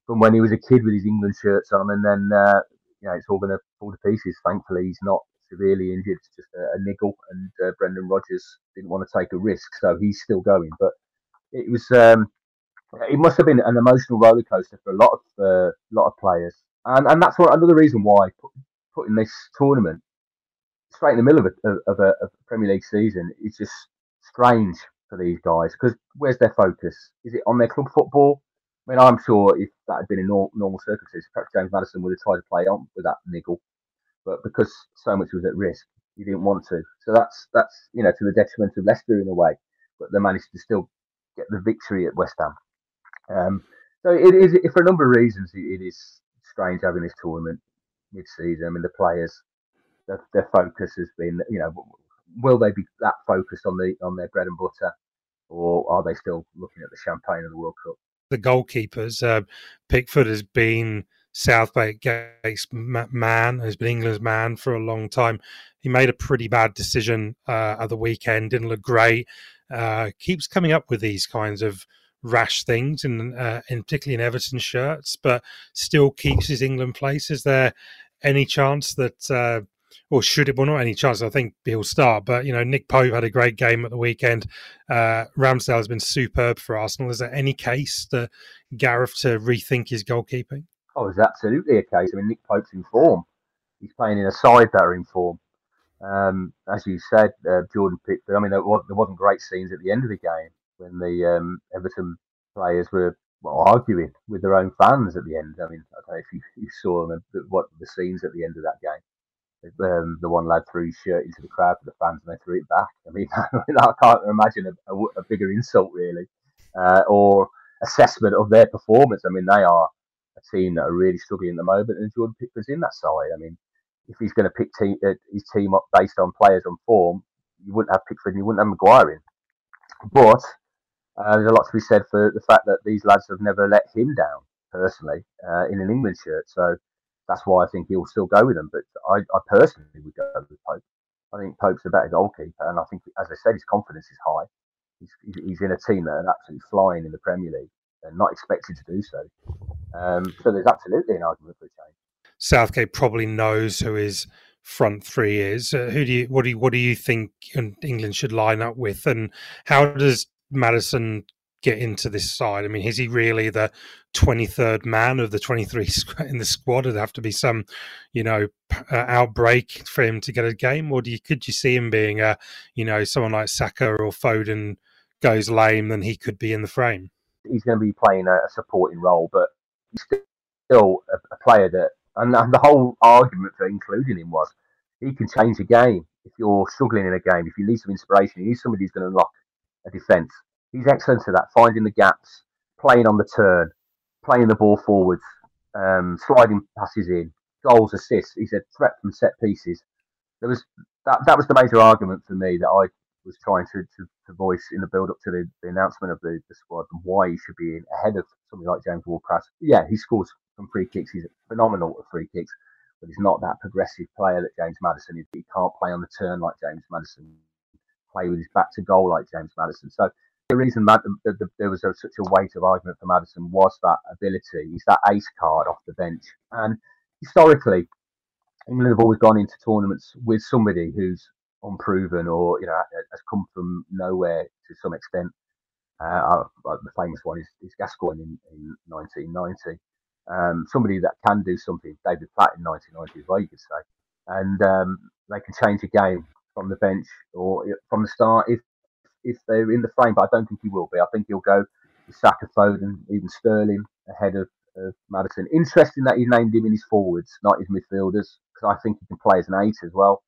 from when he was a kid with his England shirts on. And then, uh, you know, it's all going to fall to pieces. Thankfully, he's not severely injured. It's just a, a niggle. And uh, Brendan Rodgers didn't want to take a risk. So he's still going. But it was, um, it must have been an emotional roller coaster for a lot of, uh, lot of players. And, and that's what another reason why putting this tournament straight in the middle of a, of a, of a Premier League season is just strange for these guys because where's their focus? Is it on their club football? I mean, I'm sure if that had been in normal, normal circumstances, perhaps James Maddison would have tried to play on with that niggle, but because so much was at risk, he didn't want to. So that's that's you know to the detriment of Leicester in a way, but they managed to still get the victory at West Ham. Um, so it is, for a number of reasons, it is strange having this tournament mid-season. I mean, the players, their, their focus has been, you know, will they be that focused on the on their bread and butter, or are they still looking at the champagne of the World Cup? The goalkeepers, uh, Pickford has been Southgate's man, has been England's man for a long time. He made a pretty bad decision uh, at the weekend, didn't look great. Uh, keeps coming up with these kinds of rash things, in, uh, in particularly in Everton shirts, but still keeps his England place. Is there any chance that, uh, or should it? Well, not any chance. I think he'll start. But you know, Nick Pope had a great game at the weekend. Uh, Ramsdale has been superb for Arsenal. Is there any case that Gareth to rethink his goalkeeping? Oh, there's absolutely a case. I mean, Nick Pope's in form. He's playing in a side that are in form. Um, as you said, uh, Jordan Pickford. I mean, there, was, not great scenes at the end of the game when the um, Everton players were well, arguing with their own fans at the end. I mean, I don't know if you, you saw them, what the scenes at the end of that game. Um, the one lad threw his shirt into the crowd for the fans and they threw it back. I mean, I can't imagine a, a, a bigger insult, really, uh, or assessment of their performance. I mean, they are a team that are really struggling at the moment, and Jordan Pickford's in that side. I mean, if he's going to pick team, uh, his team up based on players on form, you wouldn't have Pickford and you wouldn't have Maguire in. But uh, there's a lot to be said for the fact that these lads have never let him down personally uh, in an England shirt. So that's why I think he'll still go with them. But I, I, personally would go with Pope. I think Pope's a better goalkeeper, and I think, as I said, his confidence is high. He's, he's in a team that are absolutely flying in the Premier League and not expected to do so. Um, so there's absolutely an argument for a change. Southgate probably knows who his front three is. Uh, who do you what do you, what do you think England should line up with, and how does Maddison get into this side? I mean, is he really the 23rd man of the 23 in the squad? It'd have to be some, you know, uh, outbreak for him to get a game, or do you could you see him being a, you know, someone like Saka or Foden goes lame, then he could be in the frame? He's going to be playing a, supporting role, but he's still a, a player that, and the whole argument for including him was he can change a game. If you're struggling in a game, if you need some inspiration, you need somebody who's going to unlock a defence. He's excellent at that, finding the gaps, playing on the turn, playing the ball forwards, um, sliding passes in, goals, assists. He's a threat from set pieces. There was that. That was the major argument for me that I was trying to, to, to voice in the build up to the, the announcement of the, the, squad and why he should be in ahead of somebody like James Ward-Prowse. Yeah, he scores from free kicks. He's phenomenal at free kicks, but he's not that progressive player that James Maddison is. He can't play on the turn like James Maddison, play with his back to goal like James Maddison. So the reason Mad- the, the, there was a, such a weight of argument for Maddison was that ability. He's that ace card off the bench. And historically, England have always gone into tournaments with somebody who's unproven or you know has come from nowhere to some extent. Uh, the famous one is, is Gascoigne in, in 1990. Um, somebody that can do something. David Platt in 1990 as well, you could say, and um, they can change a game from the bench or from the start if if they're in the frame. But I don't think he will be. I think he'll go Saka, Foden, even Sterling ahead of, of Maddison. Interesting that he named him in his forwards, not his midfielders, because I think he can play as an eight as well.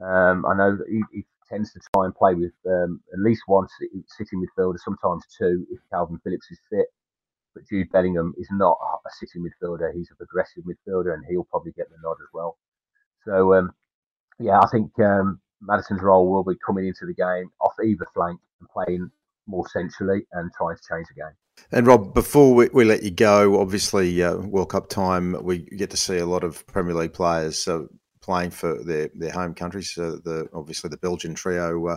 Um, I know that he, he, tends to try and play with um, at least one sitting midfielder, sometimes two if Calvin Phillips is fit. But Jude Bellingham is not a sitting midfielder; he's a progressive midfielder, and he'll probably get the nod as well. So, um, yeah, I think um, Maddison's role will be coming into the game off either flank and playing more centrally and trying to change the game. And Rob, before we, we let you go, obviously uh, World Cup time, we get to see a lot of Premier League players. So playing for their, their home countries. So the obviously the Belgian trio, uh,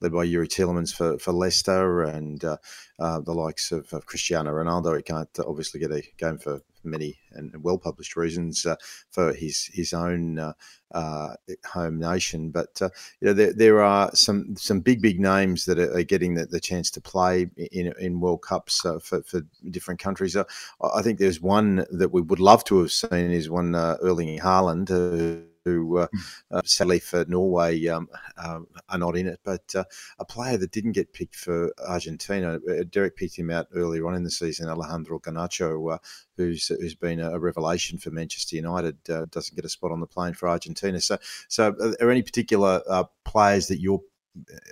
led by Youri Tielemans for, for Leicester, and uh, uh, the likes of, of, Cristiano Ronaldo. He can't obviously get a game for many and well published reasons uh, for his his own uh, uh, home nation. But you know there, there are some some big big names that are, getting the, the chance to play in in World Cups for, for different countries. I think there's one that we would love to have seen is one Erling Haaland who uh, hmm. uh, sadly for Norway um, uh, are not in it. But uh, a player that didn't get picked for Argentina, uh, Derek picked him out earlier on in the season, Alejandro Garnacho, uh, who's who's been a revelation for Manchester United, doesn't get a spot on the plane for Argentina. So, so are there any particular players that you're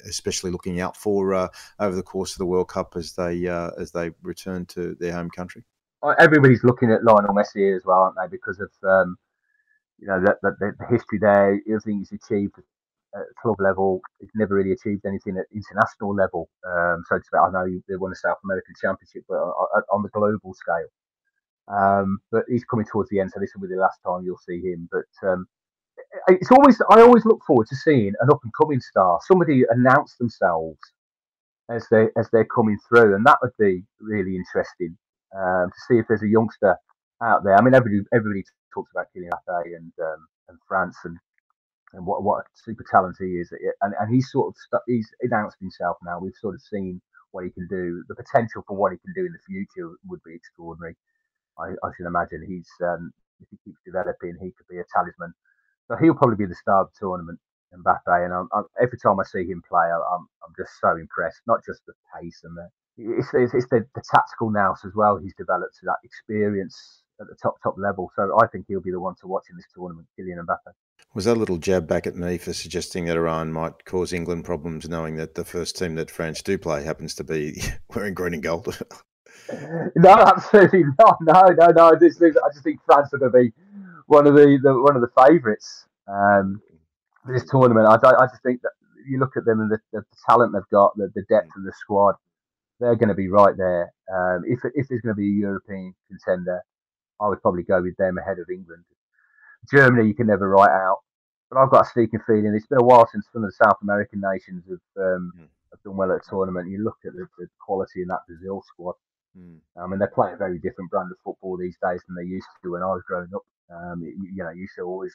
especially looking out for uh, over the course of the World Cup as they uh, as they return to their home country? Everybody's looking at Lionel Messi as well, aren't they? Because of um, you know, that, that, the history there, everything he's achieved at club level, he's never really achieved anything at international level. Um, so to I know they won the South American Championship, but on the global scale. Um, but he's coming towards the end, so this will be the last time you'll see him. But um, it's always I always look forward to seeing an up and coming star, somebody announce themselves as they as they're coming through, and that would be really interesting um, to see if there's a youngster out there. I mean, everybody everybody talks about Kylian Mbappe and um, and France and and what what super talent he is, and and he's sort of he's announced himself now. We've sort of seen what he can do. The potential for what he can do in the future would be extraordinary. I, I should imagine he's um, if he keeps developing, he could be a talisman. So he'll probably be the star of the tournament, in Mbappe. And I'm, I'm, every time I see him play, I'm I'm just so impressed. Not just the pace and the it's, it's, it's the, the tactical nous as well. He's developed that experience at the top top level. So I think he'll be the one to watch in this tournament, Kylian Mbappe. Was that a little jab back at me for suggesting that Iran might cause England problems, knowing that the first team that France do play happens to be wearing green and gold? no, absolutely not. No, no, no. I just, I just think France are going to be one of the, the one of the favourites um, for this tournament. I, I just think that you look at them and the, the talent they've got, the, the depth of the squad, they're going to be right there. Um, if if there's going to be a European contender, I would probably go with them ahead of England. Germany, you can never write out, but I've got a sneaking feeling it's been a while since some of the South American nations have, um, mm. have done well at a tournament. You look at the, the quality in that Brazil squad. Mm. I mean, they're playing a very different brand of football these days than they used to when I was growing up. Um, you, you, know, you used to always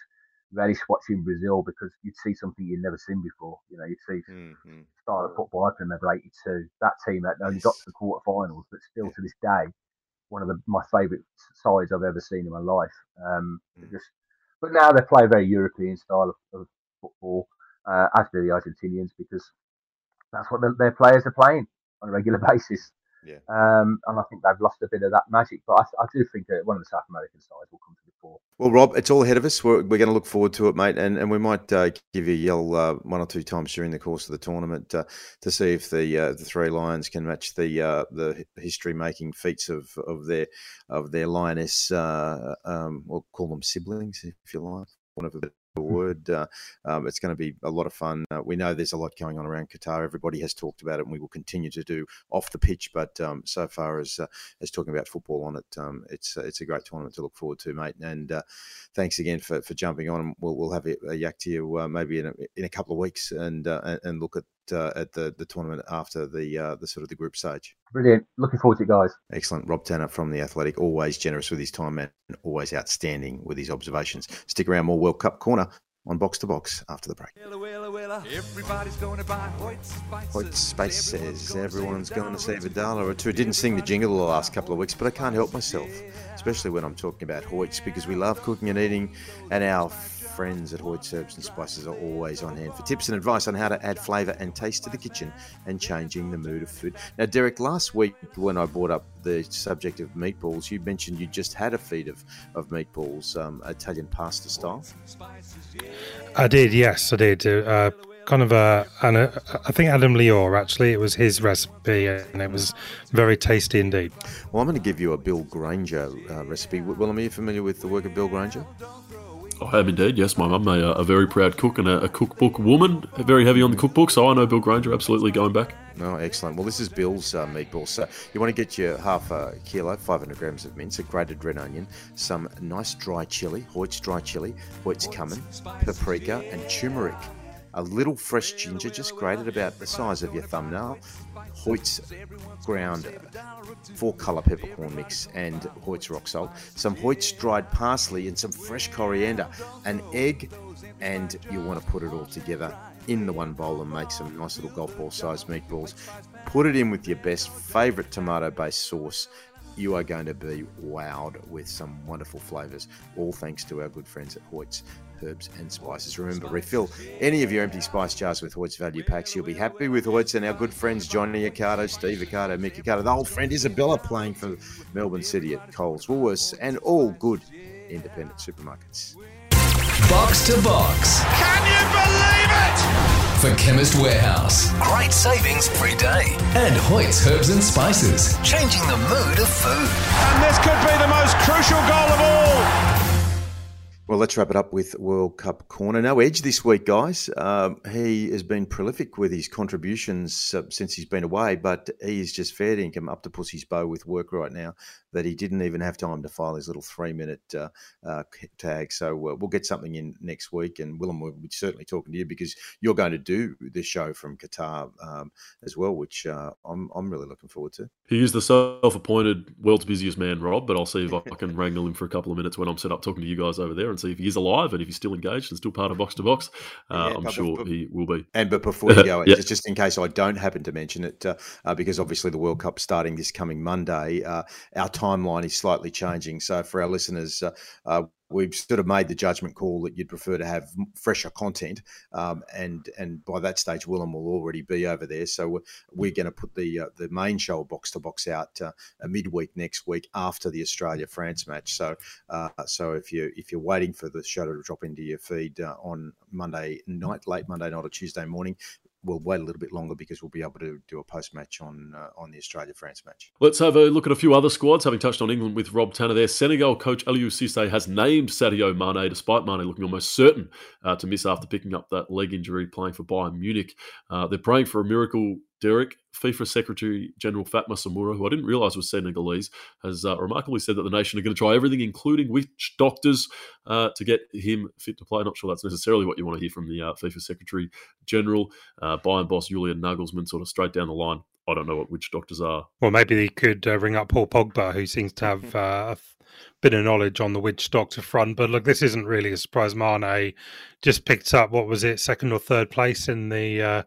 relish watching Brazil because you'd see something you'd never seen before. You know, you'd see mm-hmm. style of football I can remember '82. That team that only got to the quarterfinals, but still to this day one of the, my favourite sides I've ever seen in my life. Um, mm. just, but now they play a very European style of, of football, uh, as do the Argentinians, because that's what the, their players are playing on a regular basis. Yeah. Um, and I think they've lost a bit of that magic. But I, I do think that one of the South American sides will come to the fore. Well, Rob, it's all ahead of us. We're, we're going to look forward to it, mate, and, and we might uh, give you a yell uh, one or two times during the course of the tournament uh, to see if the uh, the three lions can match the uh, the history making feats of, of their of their lioness. Uh, um, we'll call them siblings, if you like, one of word. Uh, um, it's going to be a lot of fun. Uh, we know there's a lot going on around Qatar. Everybody has talked about it, and we will continue to do off the pitch. But um, so far as uh, as talking about football on it, um, it's it's a great tournament to look forward to, mate. And uh, thanks again for, for jumping on. We'll, we'll have a, a yak to you uh, maybe in a, in a couple of weeks and uh, and look at uh, at the, the tournament after the uh, the sort of the group stage. Brilliant. Looking forward to it, guys. Excellent. Rob Tanner from The Athletic, always generous with his time and always outstanding with his observations. Stick around, more World Cup Corner on Box to Box after the break. Everybody's going to buy Hoyt Space says everyone's going to see Vidala or two. Didn't sing the jingle the last couple of weeks, but I can't help myself, especially when I'm talking about Hoyts because we love cooking and eating, and our friends at Hoyt's Herbs and Spices are always on hand for tips and advice on how to add flavour and taste to the kitchen and changing the mood of food. Now, Derek, last week when I brought up the subject of meatballs, you mentioned you just had a feed of, of meatballs, um, Italian pasta style. I did, yes, I did. Uh, kind of a, and a, I think Adam Liaw actually, it was his recipe and it was very tasty indeed. Well, I'm going to give you a Bill Granger uh, recipe. Willem, are you familiar with the work of Bill Granger? I am indeed. Yes, my mum, a, a very proud cook and a, a, cookbook woman, very heavy on the cookbook. So I know Bill Granger absolutely going back. Oh, excellent. Well, this is Bill's uh, meatballs. So you want to get your half a kilo, 500 grams of mince, a grated red onion, some nice dry chili, Hoyt's dry chili, Hoyt's cumin, paprika, and turmeric a little fresh ginger, just grated about the size of your thumbnail, Hoyt's ground four colour peppercorn mix and Hoyt's rock salt, some Hoyt's dried parsley and some fresh coriander, an egg, and you want to put it all together in the one bowl and make some nice little golf ball sized meatballs. Put it in with your best favourite tomato based sauce. You are going to be wowed with some wonderful flavours, all thanks to our good friends at Hoyt's herbs and spices. Remember, refill any of your empty spice jars with Hoyt's value packs. You'll be happy with Hoyt's and our good friends Johnny Accardo, Steve Accardo, Mick Accardo, the old friend Isabella playing for Melbourne City at Coles, Woolworths, and all good independent supermarkets. Box to box. Can you believe it? For Chemist Warehouse. Great savings every day. And Hoyt's Herbs and Spices. Changing the mood of food. And this could be the most crucial goal of all. Well, let's wrap it up with World Cup Corner. No Edge this week, guys. Um, he has been prolific with his contributions uh, since he's been away, but he is just fair income up to Pussy's bow with work right now that he didn't even have time to file his little three minute uh, uh, tag. So uh, we'll get something in next week. And Willem, we'll be certainly talking to you because you're going to do this show from Qatar um, as well, which uh, I'm, I'm really looking forward to. He is the self appointed world's busiest man, Rob, but I'll see if I can wrangle him for a couple of minutes when I'm set up talking to you guys over there and see if he is alive and if he's still engaged and still part of Box to Box. Uh, yeah, I'm sure but, he will be. And but before you go, yeah. just in case I don't happen to mention it, uh, because obviously the World Cup starting this coming Monday, our time timeline is slightly changing. So for our listeners, uh, uh, we've sort of made the judgment call that you'd prefer to have fresher content, um, and and by that stage, Willem will already be over there. So we're, we're going to put the uh, the main show box to box out uh, midweek next week after the Australia France match. So uh, so if you if you're waiting for the show to drop into your feed uh, on Monday night, late Monday night or Tuesday morning, we'll wait a little bit longer because we'll be able to do a post match on uh, on the Australia France match. Let's have a look at a few other squads. Having touched on England with Rob Tanner there, Senegal coach Aliou Cisse has named Sadio Mane, despite Mane looking almost certain uh, to miss after picking up that leg injury playing for Bayern Munich. Uh, they're praying for a miracle Derek, FIFA Secretary General Fatma Samoura, who I didn't realize was Senegalese, has uh, remarkably said that the nation are going to try everything, including witch doctors, uh, to get him fit to play. Not sure that's necessarily what you want to hear from the uh, FIFA Secretary General. Uh, Bayern boss Julian Nagelsmann, sort of straight down the line. I don't know what witch doctors are. Well, maybe they could uh, ring up Paul Pogba, who seems to have mm-hmm. uh, a bit of knowledge on the witch doctor front. But look, this isn't really a surprise. Mane just picked up what was it, second or third place in the uh,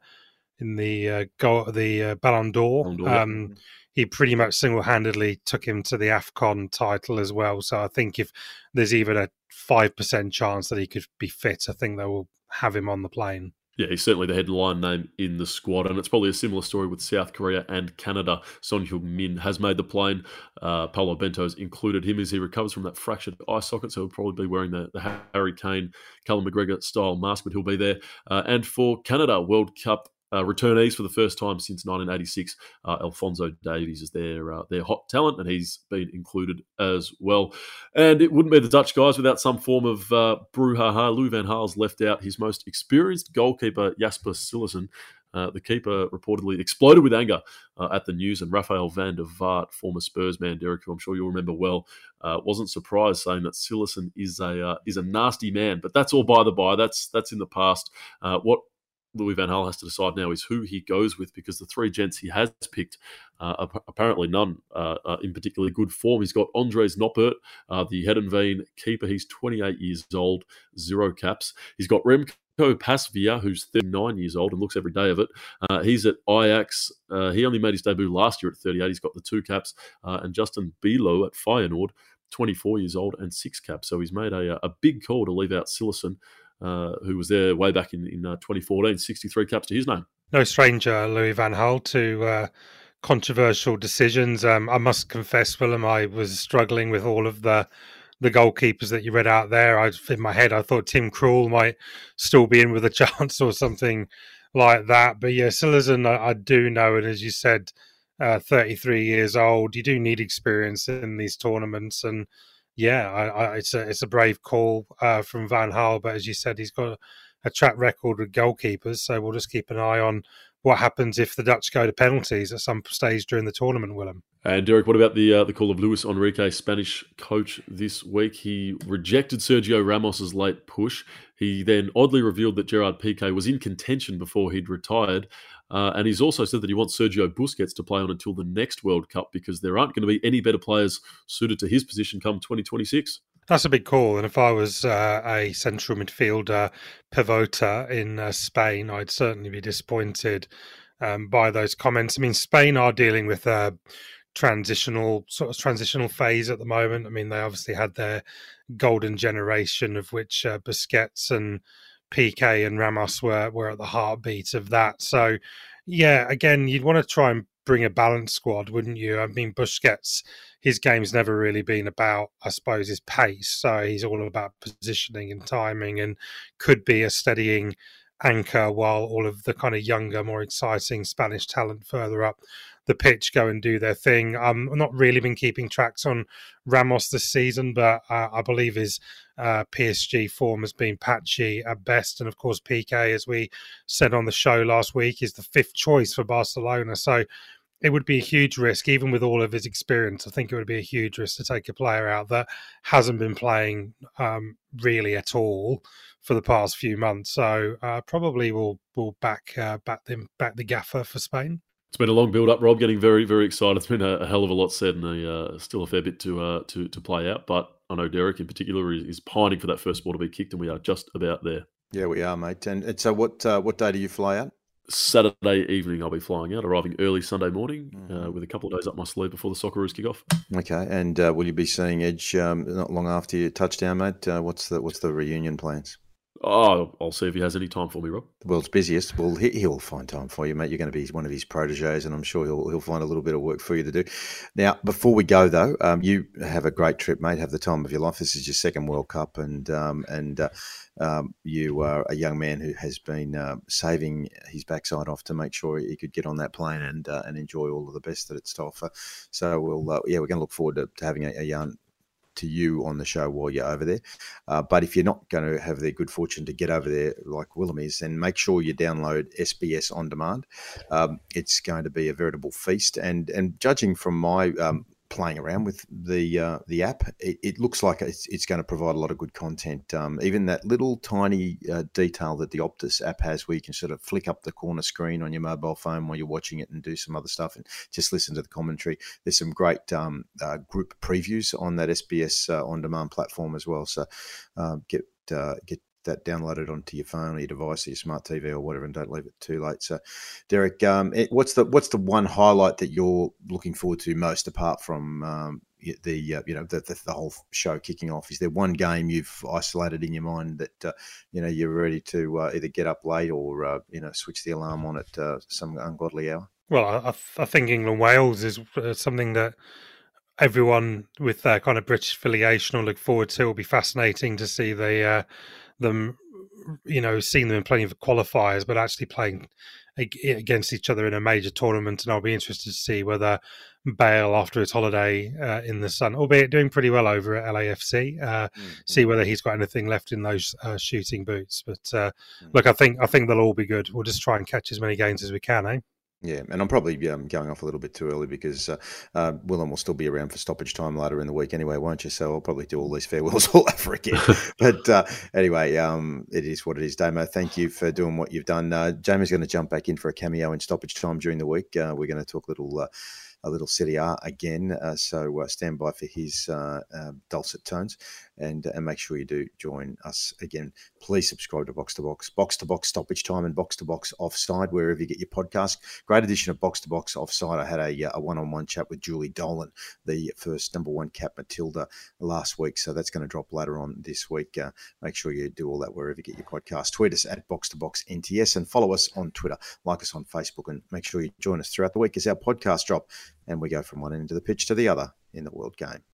in the uh, goal, the uh, Ballon d'Or. Um, he pretty much single-handedly took him to the Afcon title as well. So I think if there's even a five percent chance that he could be fit, I think they will have him on the plane. Yeah, he's certainly the headline name in the squad, and it's probably a similar story with South Korea and Canada. Son Heung-min has made the plane. Uh, Paulo Bento's included him as he recovers from that fractured eye socket, so he'll probably be wearing the, the Harry Kane, Callum McGregor style mask, but he'll be there. Uh, and for Canada, World Cup uh, returnees for the first time since 1986. Uh, Alfonso Davies is their uh, their hot talent, and he's been included as well. And it wouldn't be the Dutch guys without some form of uh, brouhaha. Louis van Gaal's left out his most experienced goalkeeper, Jasper Cillessen. Uh, the keeper reportedly exploded with anger uh, at the news, and Rafael van der Vaart, former Spurs man, Derek, who I'm sure you'll remember well, uh, wasn't surprised, saying that Cillessen is a is a nasty man. But that's all by the by. That's that's in the past. What Louis Van Gaal has to decide now is who he goes with because the three gents he has picked, uh, apparently none uh, in particularly good form. He's got Andries Noppert, uh, the vein keeper. He's 28 years old, zero caps. He's got Remco Pasveer, who's 39 years old and looks every day of it. Uh, he's at Ajax. Uh, he only made his debut last year at 38. He's got the two caps. Uh, and Justin Bijlow at Feyenoord, 24 years old and six caps. So he's made a, a big call to leave out Cillessen uh, who was there way back in, in uh, 2014, 63 caps to his name. No stranger, Louis Van Gaal, to uh, controversial decisions. Um, I must confess, Willem, I was struggling with all of the the goalkeepers that you read out there. I in my head, I thought Tim Krul might still be in with a chance or something like that. But yeah, Cillessen, I, I do know, and as you said, uh, 33 years old. You do need experience in these tournaments, and yeah, I, I, it's a it's a brave call uh, from Van Gaal, but as you said, he's got a track record with goalkeepers, so we'll just keep an eye on what happens if the Dutch go to penalties at some stage during the tournament, Willem. And Derek, what about the uh, the call of Luis Enrique, Spanish coach this week? He rejected Sergio Ramos's late push. He then oddly revealed that Gerard Piqué was in contention before he'd retired. Uh, and he's also said that he wants Sergio Busquets to play on until the next World Cup because there aren't going to be any better players suited to his position come 2026. That's a big call. And if I was uh, a central midfielder pivota in uh, Spain, I'd certainly be disappointed um, by those comments. I mean, Spain are dealing with a transitional sort of transitional phase at the moment. I mean, they obviously had their golden generation of which uh, Busquets and Piqué and Ramos were were at the heartbeat of that. So, yeah, again, you'd want to try and bring a balanced squad, wouldn't you? I mean, Busquets, his game's never really been about, I suppose, his pace. So he's all about positioning and timing, and could be a steadying anchor while all of the kind of younger, more exciting Spanish talent further up the pitch go and do their thing. Um, I've not really been keeping tracks on Ramos this season, but uh, I believe his uh, PSG form has been patchy at best. And of course, Piqué, as we said on the show last week, is the fifth choice for Barcelona. So it would be a huge risk, even with all of his experience. I think it would be a huge risk to take a player out that hasn't been playing um, really at all for the past few months. So uh, probably will will back uh, back them back the gaffer for Spain. It's been a long build up, Rob. Getting very, very excited. It's been a, a hell of a lot said, and a, uh, still a fair bit to uh, to to play out. But I know Derek in particular is, is, pining for that first ball to be kicked, and we are just about there. Yeah, we are, mate. And, so, what uh, what day do you fly out? Saturday evening, I'll be flying out, arriving early Sunday morning, uh, mm-hmm. with a couple of days up my sleeve before the Socceroos kick off. Okay, and uh, will you be seeing Edge um, not long after your touchdown, mate? Uh, what's the what's the reunion plans? Oh, I'll see if he has any time for me, Rob. The world's busiest. Well, he, will find time for you, mate. You're going to be one of his proteges, and I'm sure he'll he'll find a little bit of work for you to do. Now, before we go though, um, you have a great trip, mate. Have the time of your life. This is your second World Cup, and um, and uh, um, you are a young man who has been uh, saving his backside off to make sure he could get on that plane and uh, and enjoy all of the best that it's to offer. So we'll uh, yeah, we're going to look forward to, to having a, a young to you on the show while you're over there. Uh, but if you're not going to have the good fortune to get over there like Willem is, then make sure you download SBS on demand. Um, it's going to be a veritable feast. And and judging from my um, playing around with the uh, the app, it, it, looks like it's, it's going to provide a lot of good content. Um, even that little tiny uh, detail that the Optus app has, where you can sort of flick up the corner screen on your mobile phone while you're watching it and do some other stuff and just listen to the commentary. There's some great um, uh, group previews on that SBS uh, on demand platform as well. So um, get uh, get that downloaded onto your phone or your device or your smart TV or whatever, and don't leave it too late. So, Derek, um, it, what's the what's the one highlight that you're looking forward to most, apart from um, the uh, you know the, the, the whole show kicking off? Is there one game you've isolated in your mind that uh, you know you're ready to uh, either get up late or uh, you know switch the alarm on at uh, some ungodly hour? Well, I, I think England Wales is something that everyone with their kind of British affiliation will look forward to. It'll be fascinating to see the them you know, seen them in plenty of qualifiers, but actually playing against each other in a major tournament. And I'll be interested to see whether Bale, after his holiday uh, in the sun, albeit doing pretty well over at LAFC, uh, mm-hmm. see whether he's got anything left in those uh, shooting boots. But uh, mm-hmm. look, I think I think they'll all be good. We'll just try and catch as many games as we can, eh? Yeah, and I'm probably um, going off a little bit too early because uh, uh, Willem will still be around for stoppage time later in the week anyway, won't you? So I'll probably do all these farewells all over again. but uh, anyway, um, it is what it is. Damo, thank you for doing what you've done. Uh, Jamie's going to jump back in for a cameo in stoppage time during the week. Uh, we're going to talk a little uh, a little Serie A again. Uh, so uh, stand by for his uh, um, dulcet tones and, and make sure you do join us again. Please subscribe to Box to Box, Box to Box Stoppage Time, and Box to Box Offside, wherever you get your podcast. Great edition of Box to Box Offside. I had a, a one on one chat with Julie Dolan, the first number one cap Matilda last week. So that's going to drop later on this week. Uh, make sure you do all that wherever you get your podcast. Tweet us at Box to Box NTS and follow us on Twitter. Like us on Facebook and make sure you join us throughout the week as our podcast drop and we go from one end of the pitch to the other in the world game.